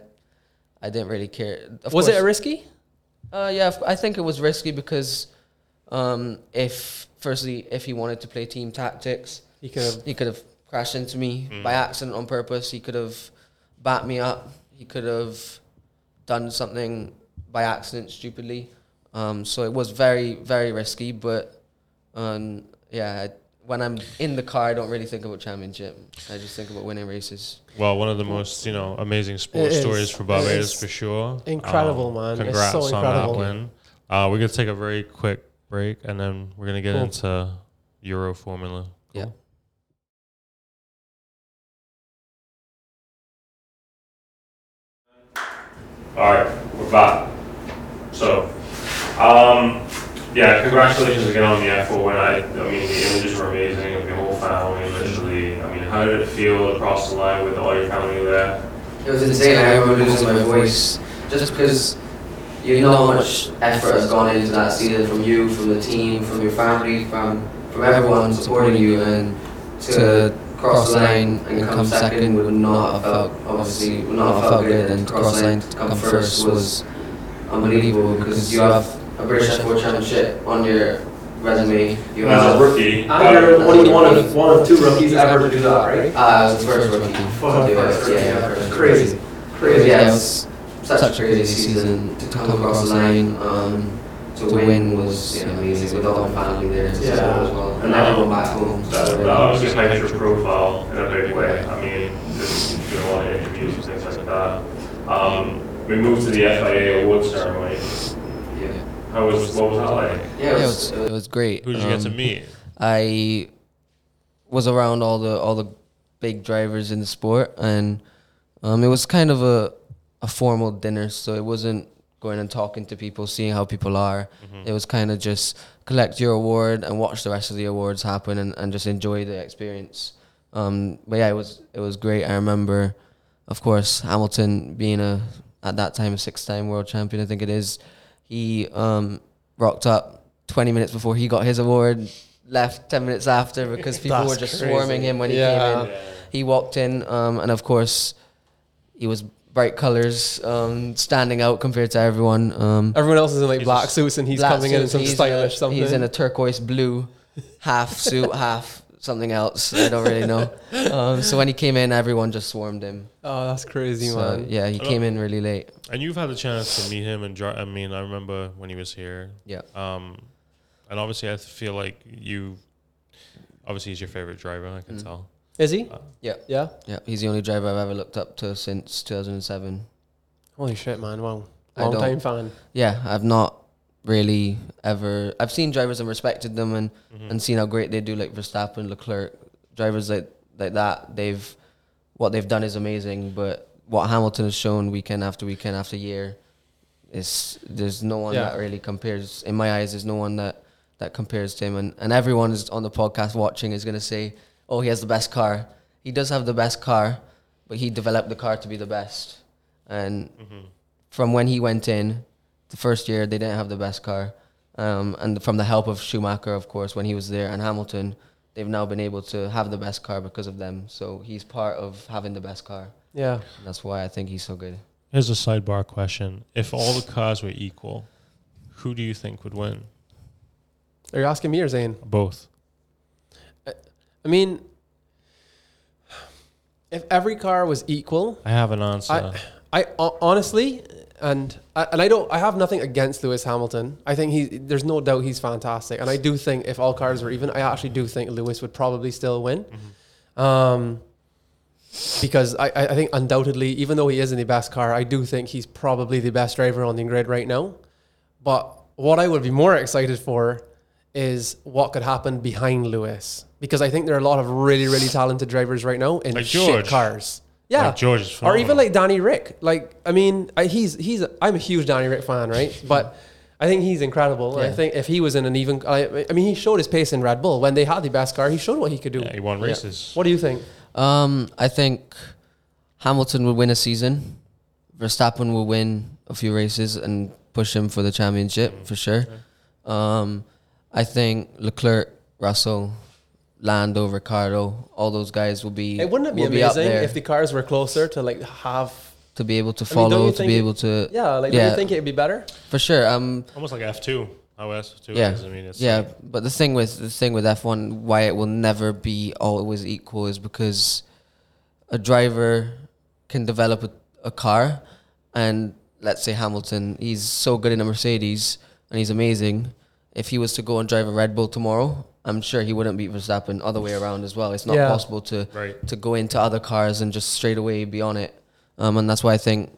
I didn't really care. Of was it course- a risky? uh, yeah, I think it was risky because um, if firstly, if he wanted to play team tactics, He could have. he could have crashed into me by accident on purpose. He could have backed me up. He could have done something by accident stupidly. Um, so it was very, very risky. But um, yeah, I, when I'm in the car, I don't really think about championship. I just think about winning races. Well, one of the most you know amazing sports It is. stories for Barbados is for sure. incredible, man. It's Congrats so on incredible. that win. Uh, we're gonna take a very quick break, and then we're gonna get Cool. into Euroformula. Yeah. All right, we're back. So, um, yeah, congratulations again on the F4 win. I, I mean, the images were amazing of your whole family, literally. I mean, how did it feel across the line with all your family there? It was insane. I remember losing my voice just because you know how much effort has gone into that season from you, from the team, from your family, from from everyone supporting you, and to cross the line and come second would not have felt obviously would not have felt good, and cross the line to come first was unbelievable because you have a British F4 championship on your resume. You As a have rookie, And you're only one of one of two rookies ever to do that, right? uh, I was the first rookie. Fuck, to do it. Yeah, yeah, crazy. first. Crazy. Crazy. Yeah, it was such a crazy season to come across the line. Um, to win was you know, amazing with all my family there to Yeah. as well, and everyone back home. that, So, that obviously highlights your profile in a big way. I mean, this- you've done a lot of interviews and things like that. Um, we moved to the FIA awards ceremony. Yeah, How was what was that like? yeah, it was it was great. Who did you get to Um, meet? I was around all the all the big drivers in the sport, and um, it was kind of a a formal dinner, so it wasn't going and talking to people, seeing how people are. It was kind of just collect your award and watch the rest of the awards happen, and, and just enjoy the experience. Um, but yeah, it was it was great. I remember, of course, Hamilton being a at that time a six time world champion, I think it is. He um, rocked up 20 minutes before he got his award, left 10 minutes after because people were just crazy. swarming him when he Yeah. came in. He walked in, um, and of course, he was bright colors, um, standing out compared to everyone. Um, Everyone else is in like black suits and he's black coming in in some stylish a, something. He's in a turquoise blue half suit, [LAUGHS] half something else. I don't really know. [LAUGHS] Um, so when he came in, everyone just swarmed him. Oh, that's crazy, So, man. yeah, he came in really late. And you've had the chance to meet him and dri I mean, I remember when he was here. Yeah. Um, and obviously, I feel like you. Obviously, he's your favorite driver. I can tell. Is he? Yeah. Yeah. Yeah, he's the only driver I've ever looked up to since 2007. Holy shit, man! Wow, I long don't- time fan. Yeah, I've not really ever. I've seen drivers and respected them and mm-hmm. and seen how great they do, like Verstappen, Leclerc, drivers like like that. They've what they've done is amazing, but what Hamilton has shown weekend after weekend after year is there's no one Yeah. that really compares. In my eyes, there's no one that that compares to him, and and everyone is on the podcast watching is gonna say, oh, he has the best car. He does have the best car, but he developed the car to be the best, and mm-hmm. from when he went in, the first year they didn't have the best car, um, and from the help of Schumacher, of course, when he was there, and Hamilton, they've now been able to have the best car because of them. So he's part of having the best car. Yeah. And that's why I think he's so good. Here's a sidebar question: If all the cars were equal, who do you think would win? Are you asking me or Zane? Both. I mean, if every car was equal, I have an answer. I, I honestly, and I, and I don't, I have nothing against Lewis Hamilton. I think he, there's no doubt he's fantastic, and I do think if all cars were even, I actually do think Lewis would probably still win. Um, because I, I I think undoubtedly, even though he is in the best car, I do think he's probably the best driver on the grid right now. But what I would be more excited for is what could happen behind Lewis, because I think there are a lot of really, really talented drivers right now in Like shit cars. Yeah, Like George is or even like Danny Ric. Like I mean, I, he's he's I'm a huge Danny Ric fan, right? [LAUGHS] But I think he's incredible. And I think if he was in an even, I, I mean, he showed his pace in Red Bull when they had the best car. He showed what he could do. yeah, he won races. What do you think? Um, I think Hamilton will win a season. Verstappen will win a few races and push him for the championship for sure. Um, I think Leclerc, Russell, Lando, Ricciardo, all those guys will be. It wouldn't it be amazing there if the cars were closer to like have? to be able to I mean, follow, to be able to. Yeah, like do you think it'd be better? for sure. Um, Almost like F two. How F two yeah, is. I mean, it's yeah. like- But the thing with the thing with F one, why it will never be always equal, is because a driver can develop a, a car, and let's say Hamilton, he's so good in a Mercedes and he's amazing. If he was to go and drive a Red Bull tomorrow, I'm sure he wouldn't beat Verstappen. Other way around as well. It's not Yeah. possible to Right. to go into other cars and just straight away be on it. Um, and that's why I think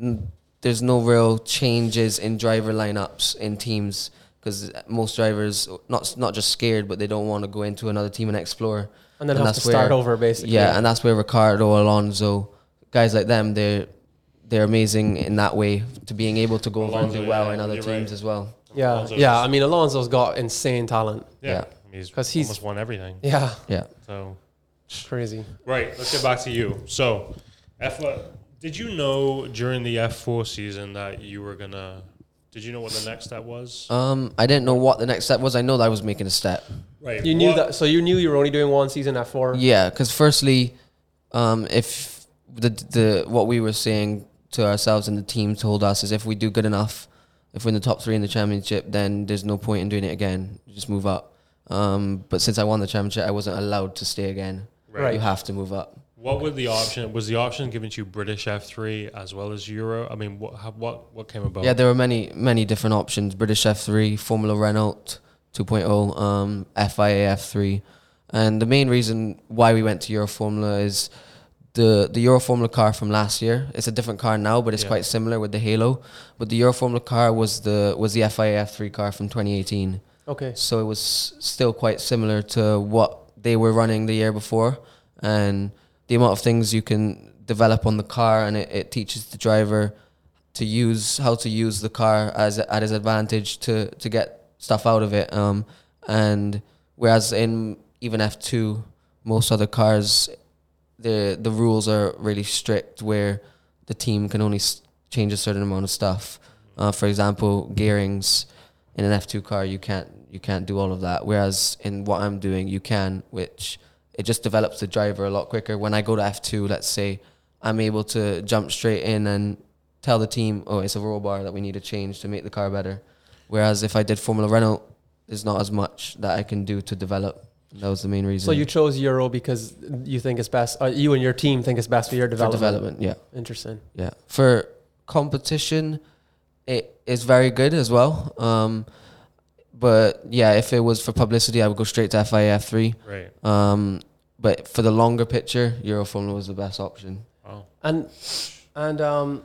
mm, there's no real changes in driver lineups in teams because most drivers not not just scared, but they don't want to go into another team and explore. And then have to that's start where- over, basically. Yeah, and that's where Ricciardo, Alonso, guys like them, they're they're amazing in that way to being able to go over and do well yeah, in other teams right. as well. Yeah, Alonso's- yeah. I mean, Alonso's got insane talent. yeah. yeah. I mean, he's 'Cause he's- almost won everything. Yeah, Yeah. So crazy. right, let's get back to you. So, F. Did you know during the F four season that you were gonna? Did you know what the next step was? Um, I didn't know what the next step was. I know that I was making a step. right. You knew what- that, so you knew you were only doing one season at four. Yeah, because firstly, um, if the the what we were saying to ourselves and the team told us is if we do good enough, if we're in the top three in the championship, then there's no point in doing it again. Just move up. Um, but since I won the championship, I wasn't allowed to stay again. Right. You have to move up. What were the option? Was the option given to you British F three as well as Euro? I mean, what what what came about? Yeah, there were many many different options: British F3, Formula Renault 2.0, um, FIA F3, and the main reason why we went to Euroformula is the the Euroformula car from last year. It's a different car now, but it's Yeah. quite similar with the Halo. But the Euroformula car was the was the FIA F3 car from 2018. Okay. So it was still quite similar to what they were running the year before, and the amount of things you can develop on the car, and it, it teaches the driver to use how to use the car as at his advantage to to get stuff out of it. Um, and whereas in even F two, most other cars, the the rules are really strict where the team can only change a certain amount of stuff. Uh, for example, gearings in an F two car, you can't you can't do all of that. Whereas in what I'm doing, you can, which it just develops the driver a lot quicker. When I go to F two, let's say, I'm able to jump straight in and tell the team, oh, it's a roll bar that we need to change to make the car better. Whereas if I did Formula Renault, there's not as much that I can do to develop. That was the main reason. So you chose Euro because you think it's best. Uh, you and your team think it's best for your development. for development. development, yeah. Interesting. Yeah. For competition, it is very good as well. Um, but yeah, if it was for publicity, I would go straight to FIA F3. Right. Um, but for the longer picture, Euroformula was the best option. Wow. And and um,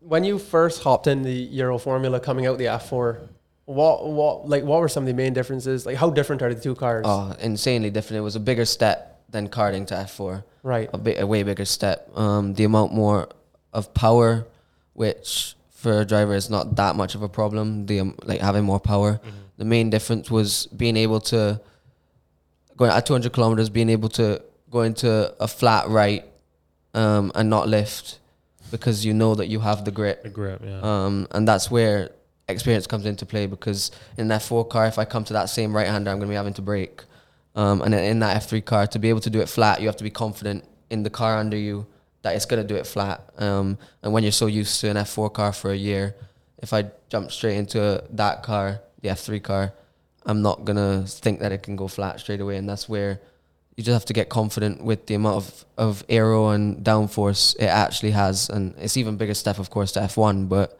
when you first hopped in the Euroformula coming out the F4, what what like what were some of the main differences? Like how different are the two cars? Oh, insanely different. It was a bigger step than karting to F4. right. A, bit, a way bigger step. Um, the amount more of power, which for a driver is not that much of a problem. The um, like having more power. The main difference was being able to going at 200 kilometers, being able to go into a flat right um, and not lift because you know that you have the grip. The grip, yeah. Um, and that's where experience comes into play because in that four car, if I come to that same right hander, I'm going to be having to brake. Um, and in that F3 car, to be able to do it flat, you have to be confident in the car under you that it's going to do it flat. Um, and when you're so used to an F4 car for a year, if I jump straight into that car, the F3 car, I'm not going to think that it can go flat straight away. And that's where you just have to get confident with the amount of, of aero and downforce it actually has. And it's even bigger step, of course, to F1, but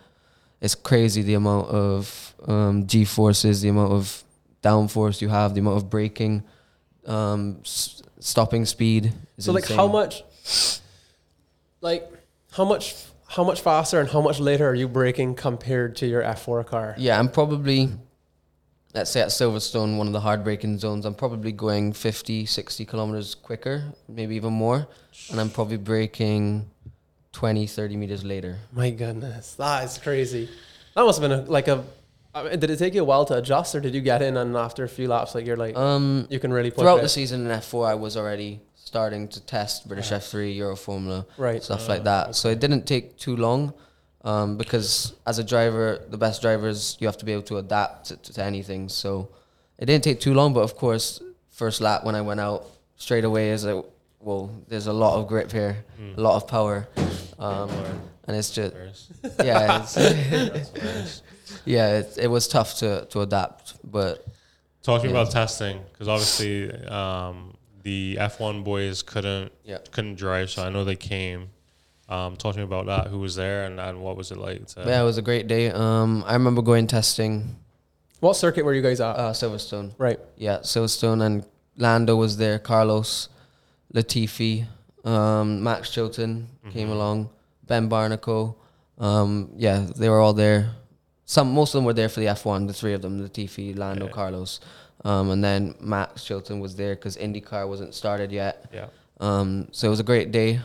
it's crazy the amount of um, G forces, the amount of downforce you have, the amount of braking, um, s- stopping speed. Is So like insane. how much, like how much how much faster and how much later are you braking compared to your F4 car? Yeah, I'm probably, let's say at Silverstone, one of the hard braking zones, I'm probably going 50, 60 kilometers quicker, maybe even more. And I'm probably braking 20, 30 meters later. My goodness, that is crazy. That must have been a, like a. I mean, did it take you a while to adjust, or did you get in and after a few laps, like you're like Um, you can really push throughout it? the season in F4, I was already starting to test British F3, Euroformula, Right. stuff like that. So it didn't take too long um, because as a driver, the best drivers, you have to be able to adapt to, to anything. So it didn't take too long, but of course, first lap when I went out, straight away is like, well, there's a lot of grip here, a lot of power. Um, and it's just, [LAUGHS] yeah, it's, [LAUGHS] yeah, it, it was tough to, to adapt, but talking to me Yeah. about testing because obviously um, the F1 boys couldn't Yeah. couldn't drive, so I know they came. Um, talk to me about that. Who was there and, and what was it like? To, yeah, it was a great day. Um, I remember going testing What circuit were you guys at? uh, Silverstone. right. Yeah, Silverstone and Lando was there. Carlos, Latifi, um, Max Chilton came along. Ben Barnicoat. Um, yeah, they were all there. Some most of them were there for the F one. The three of them: Latifi, Lando, Yeah. Carlos, um, and then Max Chilton was there because IndyCar wasn't started yet. yeah. Um, so it was a great day.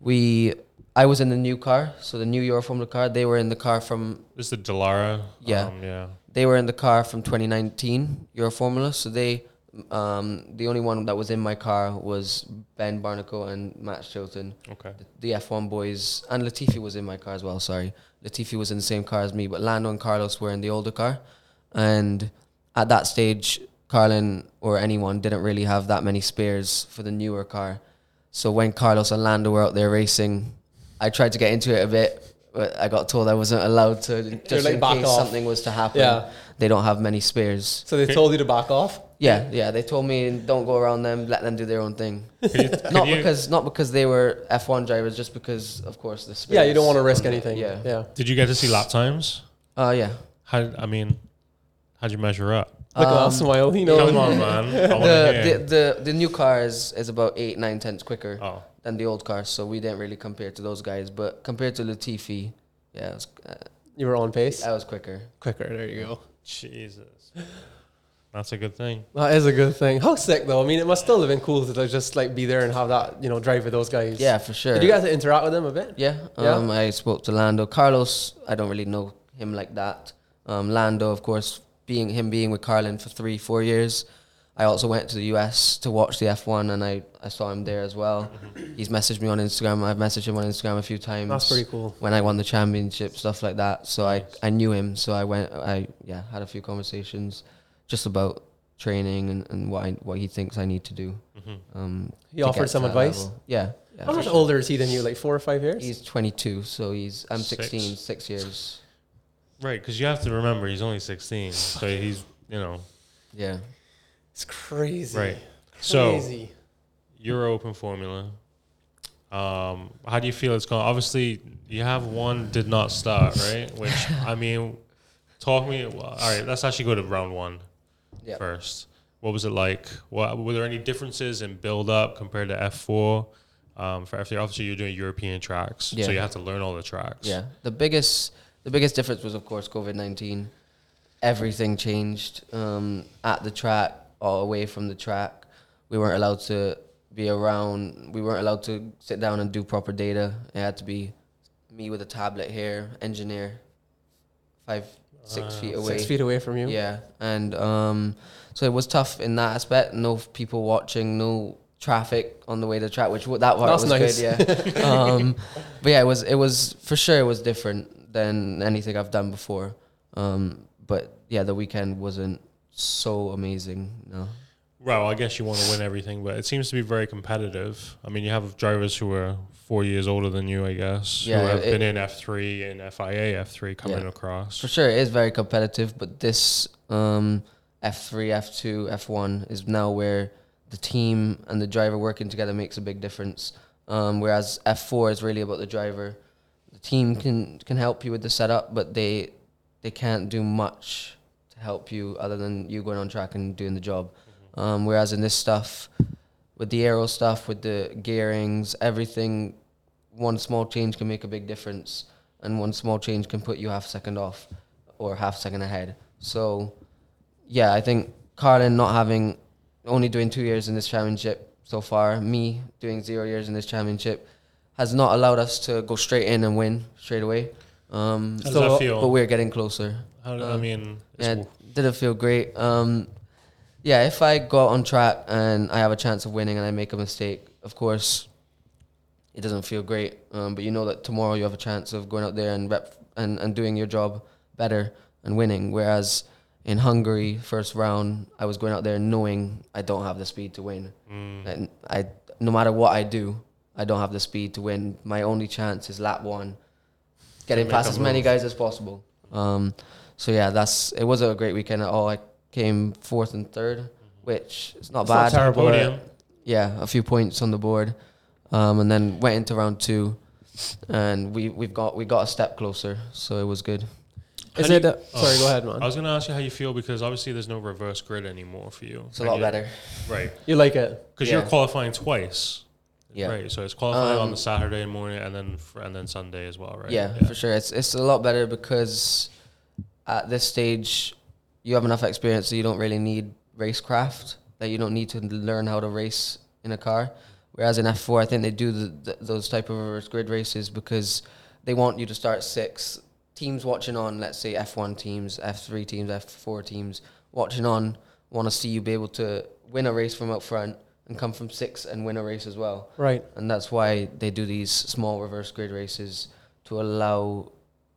We, I was in the new car, so the new Euroformula car. They were in the car from This is the Dallara. Yeah. Um, yeah. they were in the car from 2019 Euroformula. So they, um, the only one that was in my car was Ben Barnicoat and Matt Chilton, Okay. the F1 boys, and Latifi was in my car as well. Sorry, Latifi was in the same car as me, but Lando and Carlos were in the older car, and at that stage, Carlin or anyone didn't really have that many spares for the newer car. So when Carlos and Lando were out there racing, I tried to get into it a bit, but I got told I wasn't allowed to just like, in back case off. something was to happen. Yeah. They don't have many spares. So they told you to back off. Yeah, yeah. They told me don't go around them, let them do their own thing. [LAUGHS] Could you- could not you- because not because they were F1 drivers, just because of course the spares. Yeah, you don't want to risk anything. Yeah. yeah. Did you get to see lap times? Uh yeah. How I mean, how'd you measure up? Look at Um, that smile. You know. Come on, man. I [LAUGHS] want to The, the the the new car is, is about eight nine tenths quicker oh, than the old car, so we didn't really compare to those guys. But compared to Latifi, yeah, it was, uh, You were on pace. I was quicker. Quicker. There you go. Jesus. [LAUGHS] That's a good thing. That is a good thing. How sick though. I mean, it must still have been cool to like, just like be there and have that you know drive with those guys. Yeah, for sure. Did you guys interact with them a bit? Yeah, Yeah? um, I spoke to Lando. Carlos, I don't really know him like that. Um, Lando, of course, being him being with Carlin for three, four years. I also went to the US to watch the F1, and I, I saw him there as well. [LAUGHS] He's messaged me on Instagram. I've messaged him on Instagram a few times. That's pretty cool. When I won the championship, stuff like that. So I, I knew him. So I went. I yeah had a few conversations, just about training and, and what I, what he thinks I need to do. Um, He offered some advice? level. Yeah. yeah How much sure. older is he than you? Like four or five years? He's 22, so he's I'm Six. 16, six years. Right, because you have to remember he's only 16, so he's you know Yeah, It's crazy. Right. So Crazy. Euro Open Formula. Um, how do you feel it's going? Obviously, you have one did not start, right? Which [LAUGHS] I mean, talk me. All right, let's actually go to round one Yeah. first. What was it like? What were there any differences in build up compared to F four? Um, for F3, obviously you're doing European tracks, so you have to learn all the tracks. Yeah, the biggest the biggest difference was of course COVID nineteen. Everything changed um, at the track, or away from the track. We weren't allowed to be around. We weren't allowed to sit down and do proper data. It had to be me with a tablet here, engineer, five six feet away. Six feet away from you. Yeah, and um, so it was tough in that aspect. No people watching, no traffic on the way to the track, which that part That's was nice. good. Yeah, [LAUGHS] um, but yeah, it was it was for sure it was different than anything I've done before. Um, but yeah, the weekend wasn't so amazing. No, Well, I guess you want to win everything, but it seems to be very competitive. I mean, you have drivers who are four years older than you, I guess, Yeah, who have it- been in F three and FIA F three coming Yeah. across. for sure it is very competitive. But this um, F three, F two, F one is now where the team and the driver working together makes a big difference. Um, whereas F four is really about the driver. The team can can help you with the setup, but they they can't do much to help you other than you going on track and doing the job. Um, whereas in this stuff, with the aero stuff, with the gearings, everything, one small change can make a big difference, and one small change can put you half second off or half second ahead. So, yeah, I think Carlin not having only doing two years in this championship so far, me doing zero years in this championship, has not allowed us to go straight in and win straight away. Um, How does So- that feel? but we're getting closer. How do, I mean, Yeah, it didn't feel great. Um, yeah, if I go out on track and I have a chance of winning and I make a mistake, of course, it doesn't feel great. Um, but you know that tomorrow you have a chance of going out there and rep and, and doing your job better and winning. Whereas in Hungary, first round, I was going out there knowing I don't have the speed to win, Mm. and I no matter what I do, I don't have the speed to win. My only chance is lap one, getting past a as many guys as possible. Um, so yeah, that's it was a great weekend at all. I came fourth and third, which is not It's not bad. terrible. podium. yeah, a few points on the board, um, and then went into round two, and we we've got we got a step closer, so it was good. Is it? you- uh, sorry, oh, go ahead, man. I was going to ask you how you feel because obviously there's no reverse grid anymore for you. It's a lot you- better. Right. you like it? Because you're qualifying twice. Yeah. Right. So it's qualifying on Um, the Saturday morning and then fr- and then Sunday as well, right? Yeah, for sure. It's it's a lot better because at this stage you have enough experience so you don't really need racecraft. That you don't need to learn how to race in a car. Whereas in F four, I think they do the, the, those type of reverse grid races because they want you to start six teams watching on. Let's say F one teams, F three teams, F four teams watching on want to see you be able to win a race from up front and come from six and win a race as well Right. and that's why they do these small reverse grid races to allow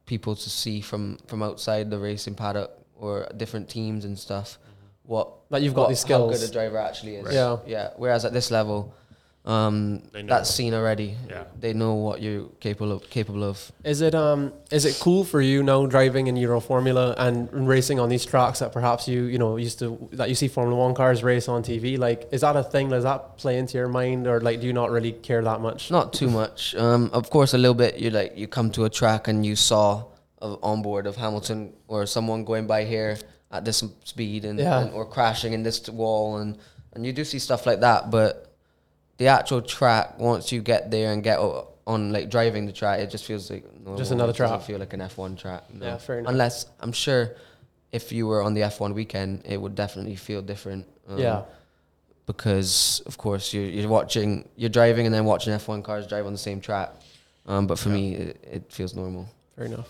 people to see from from outside the racing paddock or different teams and stuff mm-hmm. what That you've got what- these how skills. good a driver actually is. Yeah. yeah. Whereas at this level, um, They know. that's already. Yeah. they know what you're capable of. Capable of. Is it um is it cool for you now driving in Euroformula and racing on these tracks that perhaps you you know used to that you see Formula One cars race on TV? Like, is that a thing? Does that play into your mind, or like do you not really care that much? Not too much. Um, of course, a little bit. You like you come to a track and you saw of on board of Hamilton or someone going by here at this speed and, Yeah. and or crashing in this wall and and you do see stuff like that. But the actual track, once you get there and get on like driving the track, it just feels like normal. Just another It doesn't track. feel like an F one track. No. Yeah, fair enough. Unless I'm sure if you were on the F one weekend, it would definitely feel different. Um, yeah, because of course you're, you're watching you're driving and then watching F1 cars drive on the same track um, but for me it, it feels normal fair enough.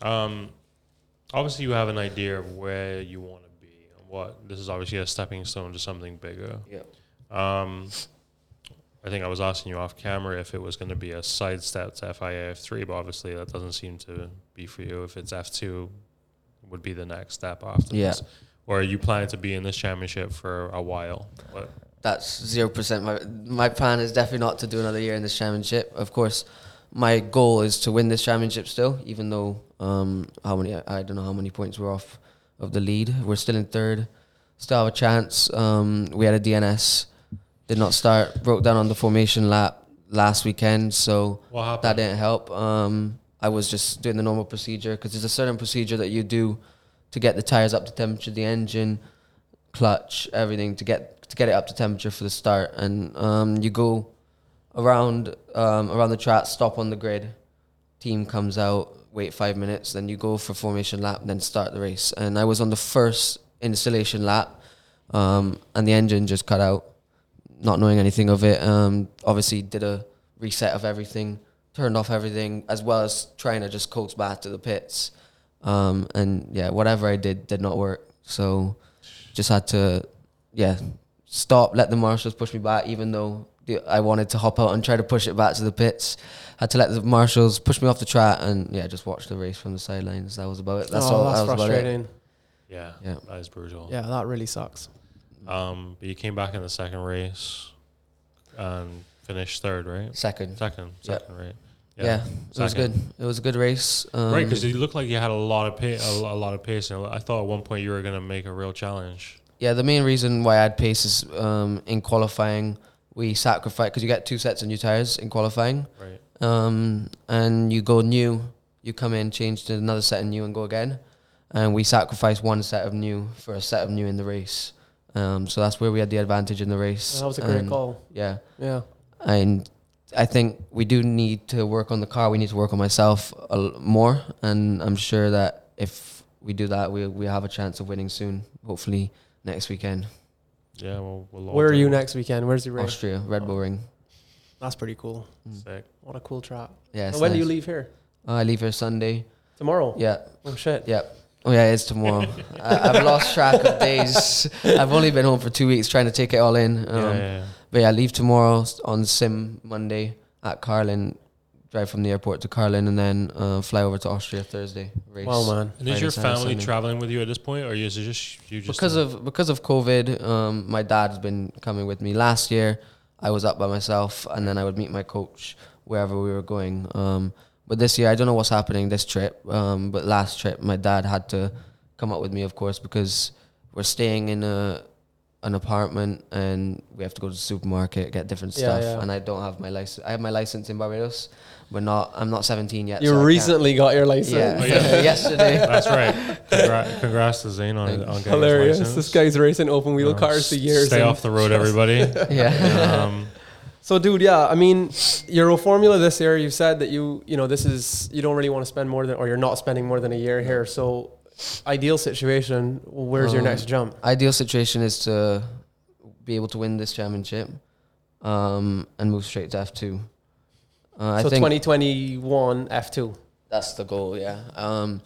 Um, obviously, you have an idea of where you want to be and what this is obviously a stepping stone to something bigger. yeah Um, I think I was asking you off camera if it was going to be a sidestep to FIA F3, but obviously that doesn't seem to be for you. If it's F2, would be the next step after Yeah. this. Or are you planning to be in this championship for a while? What? that's 0% my, my plan is definitely not to do another year in this championship of course my goal is to win this championship still even though um, how many I, I don't know how many points we're off of the lead we're still in third still have a chance. Um, we had a DNS, did not start, broke down on the formation lap last weekend, so that didn't help. Um, I was just doing the normal procedure because there's a certain procedure that you do to get the tires up to temperature, the engine, clutch, everything to get to get it up to temperature for the start, and um, you go around um, around the track, stop on the grid, team comes out, wait five minutes, then you go for formation lap, then start the race. And I was on the first installation lap, um, and the engine just cut out, not knowing anything of it. Um, obviously, did a reset of everything, turned off everything, as well as trying to just coax back to the pits. Um, and yeah, whatever I did did not work. So just had to, yeah, stop, let the marshals push me back, even though I wanted to hop out and try to push it back to the pits. Had to let the marshals push me off the track and yeah, just watch the race from the sidelines. That was about it. That's oh, all. that's that was about it. Yeah, Yeah. that is brutal. Yeah, that really sucks. Um, but you came back in the second race and finished third, right? Second. Second, Yeah. second, right? Yeah, it was good. It was a good race. Um, right, because you looked like you had a lot of pace. A, a lot of pace. And I thought at one point you were gonna make a real challenge. yeah, the main reason why I had pace is um, in qualifying we sacrifice because you get two sets of new tires in qualifying. Right. um, and you go new, you come in, change to another set of new, and go again. And we sacrifice one set of new for a set of new in the race. Um, so that's where we had the advantage in the race. That was a great And, call. Yeah, Yeah. and I think we do need to work on the car. We need to work on myself a l- more, and I'm sure that if we do that, we we have a chance of winning soon. Hopefully next weekend, Yeah. Well, we'll Where are you next weekend? Where's the race? Austria, Red Bull Ring. That's pretty cool. Sick. What a cool track. Yeah, And it's when do you leave here? Uh, I leave here Sunday. Tomorrow. Yeah, Oh shit. Yeah. Oh yeah, it's tomorrow. [LAUGHS] I, I've lost track of days. I've only been home for two weeks trying to take it all in. Um, yeah, yeah, yeah. But yeah, I leave tomorrow on Sim Monday at Carlin. Drive from the airport to Carlin and then uh, fly over to Austria Thursday. Race. Wow, man. And is your family Sunday. traveling with you at this point, or is it just you just because of because of COVID, um, my dad's been coming with me. Last year, I was up by myself, and then I would meet my coach wherever we were going. Um, but this year, I don't know what's happening this trip. Um, but last trip, my dad had to come up with me, of course, because we're staying in a an apartment and we have to go to the supermarket get different Yeah, stuff. yeah. And I don't have my license. I have my license in Barbados, but not. I'm not 17 yet. You so recently got your license. Yeah, Oh, yeah. [LAUGHS] yesterday. That's right. Congra- [LAUGHS] congrats to Zane on, on getting his Hilarious. license. This guy's racing open wheel You know, cars for years. Stay off the road, everybody. [LAUGHS] yeah. um, So, dude, yeah, I mean, Euroformula this year, you said that you, you know, this is, you don't really want to spend more than, or you're not spending more than a year here. So, ideal situation, where's your Um, next jump? ideal situation is to be able to win this championship um, and move straight to F2. Uh, I so, think 2021 F2. that's the goal, yeah. Um,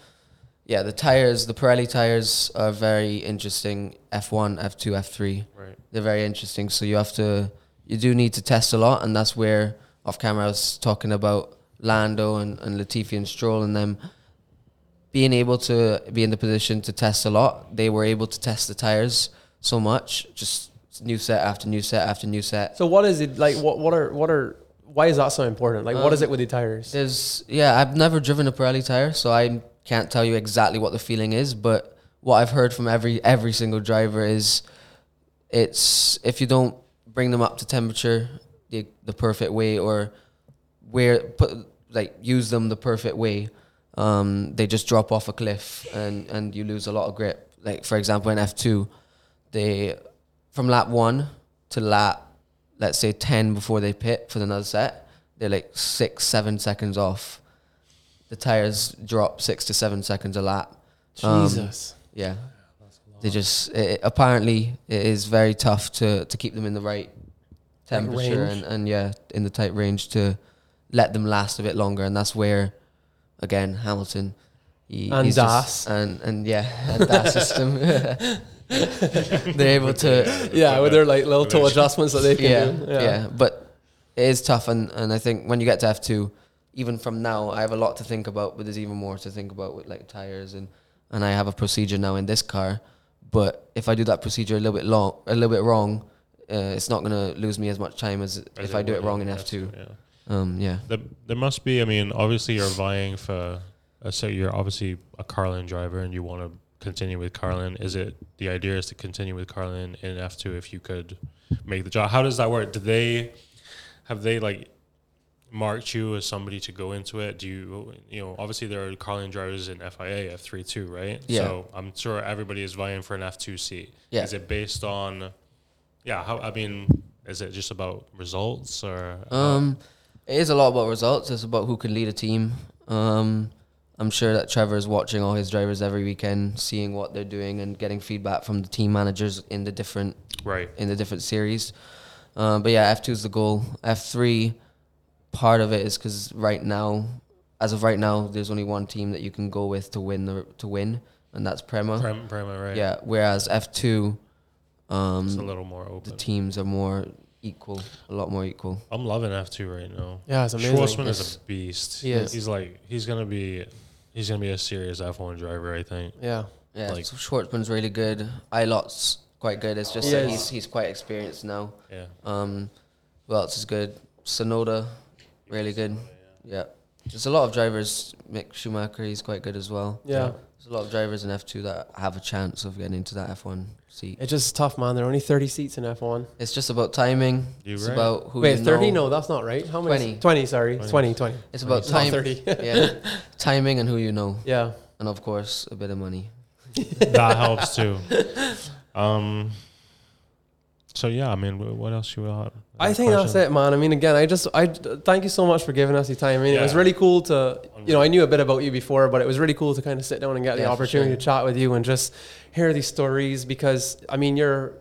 yeah, the tires, the Pirelli tires are very interesting. F1, F2, F3. right. They're very interesting. So you have to, you do need to test a lot. And that's where off camera I was talking about Lando and, and Latifi and Stroll and them being able to be in the position to test a lot. They were able to test the tires so much, just new set after new set after new set. So, what is it like? What, what are, what are, why is that so important? Like, what is Um, it with the tires? There's yeah, I've never driven a Pirelli tire, so I can't tell you exactly what the feeling is. But what I've heard from every every single driver is, it's if you don't bring them up to temperature the the perfect way or where put like use them the perfect way, um, they just drop off a cliff and and you lose a lot of grip. Like for example, in F two, they from lap one to lap let's say 10 before they pit for another set, they're like six, seven seconds off. The tires drop six to seven seconds a lap. Um, Jesus. Yeah. They just, it, apparently, it is very tough to, to keep them in the right temperature and, and, yeah, in the tight range to let them last a bit longer. And that's where, again, Hamilton. He, And DAS. and, and yeah, and that system. [LAUGHS] they're able to yeah, with their like little toe adjustments that they can yeah, do. yeah, But it is tough, and, and I think when you get to F two, even from now, I have a lot to think about. But there's even more to think about with like tires and and I have a procedure now in this car. But if I do that procedure a little bit long, a little bit wrong, uh, it's not gonna lose me as much time as, As if I do it wrong in in F two. Yeah. Um, yeah. There, there must be. I mean, obviously, you're vying for. Uh, so you're obviously a Carlin driver, and you want to continue with Carlin? Is it the idea is to continue with Carlin in F two if you could make the job? How does that work? Do they have they like marked you as somebody to go into it? Do you you know obviously there are Carlin drivers in FIA F three too, right? Yeah. So I'm sure everybody is vying for an F two seat. Yeah. Is it based on? Yeah. How I mean, is it just about results or? Um, it is a lot about results. It's about who can lead a team. Um, I'm sure that Trevor is watching all his drivers every weekend, seeing what they're doing and getting feedback from the team managers in the different right. in the different series. Um, but yeah, F two is the goal. F three, part of it is because right now, as of right now, there's only one team that you can go with to win the to win, and that's Prema. Prem, Prema, right? Yeah. Whereas F two, It's a um, little more open. the teams are more equal, a lot more equal. I'm loving F two right now. Yeah, it's amazing. Shwartzman is a beast. He is. He's like he's gonna be he's gonna be a serious F one driver. I think. Yeah. Yeah, Like- so Shwartzman's really good. Ilott's quite good. It's just He that is. he's he's quite experienced now. Yeah. Um, who else is good? Tsunoda, really good. Yeah, there's a lot of drivers. Mick Schumacher, he's quite good as well. Yeah. There's a lot of drivers in F2 that have a chance of getting into that F1 seat. It's just tough, man. There are only 30 seats in F1. It's just about timing. You it's right. about who Wait, you 30? know. No, that's not right. How many? 20. 20, sorry. 20, 20. It's about It's time. 30. yeah, [LAUGHS] timing and who you know, Yeah. and of course a bit of money. that helps too. [LAUGHS] Um. So yeah, I mean, what else you got? I think that's it, man. I mean, again, I just, I thank you so much for giving us the time. I mean, it was really cool to, you know, I knew a bit about you before, but it was really cool to kind of sit down and get the Yeah, for opportunity sure. to chat with you and just hear these stories because, I mean, you're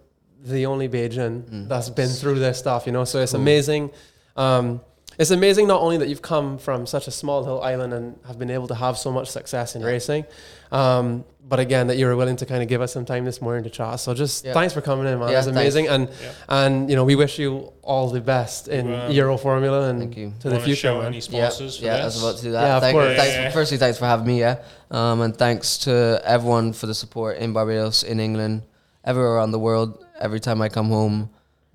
the only Bajan Mm. that's been through this stuff, you know, so it's amazing. Um, it's amazing not only that you've come from such a small little island and have been able to have so much success in racing, um, but again, that you were willing to kind of give us some time this morning to chat. So just Yeah. thanks for coming in, man. Yeah, That's thanks. amazing. And Yeah. and you know, we wish you all the best in Wow. Euroformula and Thank you. to the future. show man. any Yeah, sponsors? for yeah, I was about to do that. Yeah, of Thank- course. thanks- Yeah, yeah. Firstly, thanks for having me. Yeah, um, and thanks to everyone for the support in Barbados, in England, everywhere around the world. Every time I come home,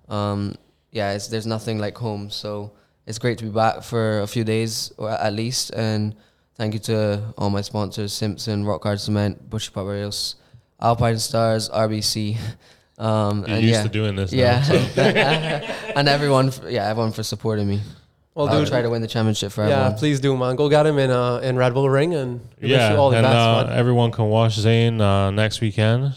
um, yeah, it's, there's nothing like home. So it's great to be back for a few days, or at least. And thank you to all my sponsors: Simpson, Rock Hard Cement, Bushy Barbados, Alpinestars, RBC. [LAUGHS] Um, You're and used yeah, to doing this. yeah, Now, so. [LAUGHS] and everyone, for, yeah, everyone for supporting me. Well, I'll dude, try to win the championship for yeah, everyone. please do, man. Go get him in uh, in Red Bull Ring, and we wish yeah, you all the and best, uh, everyone can watch Zane uh, next weekend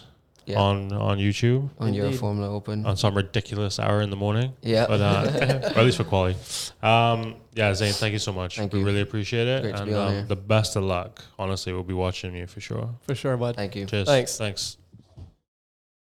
Yeah. on on YouTube on Euroformula Open. on some ridiculous hour in the morning. Yeah. but uh, [LAUGHS] or at least for quality. Um, yeah, Zane, thank you so much. Thank we you. really appreciate it, Great to and be on um, here. the best of luck. Honestly, we'll be watching you for sure. For sure, bud. Thank you. Cheers. Thanks. Thanks.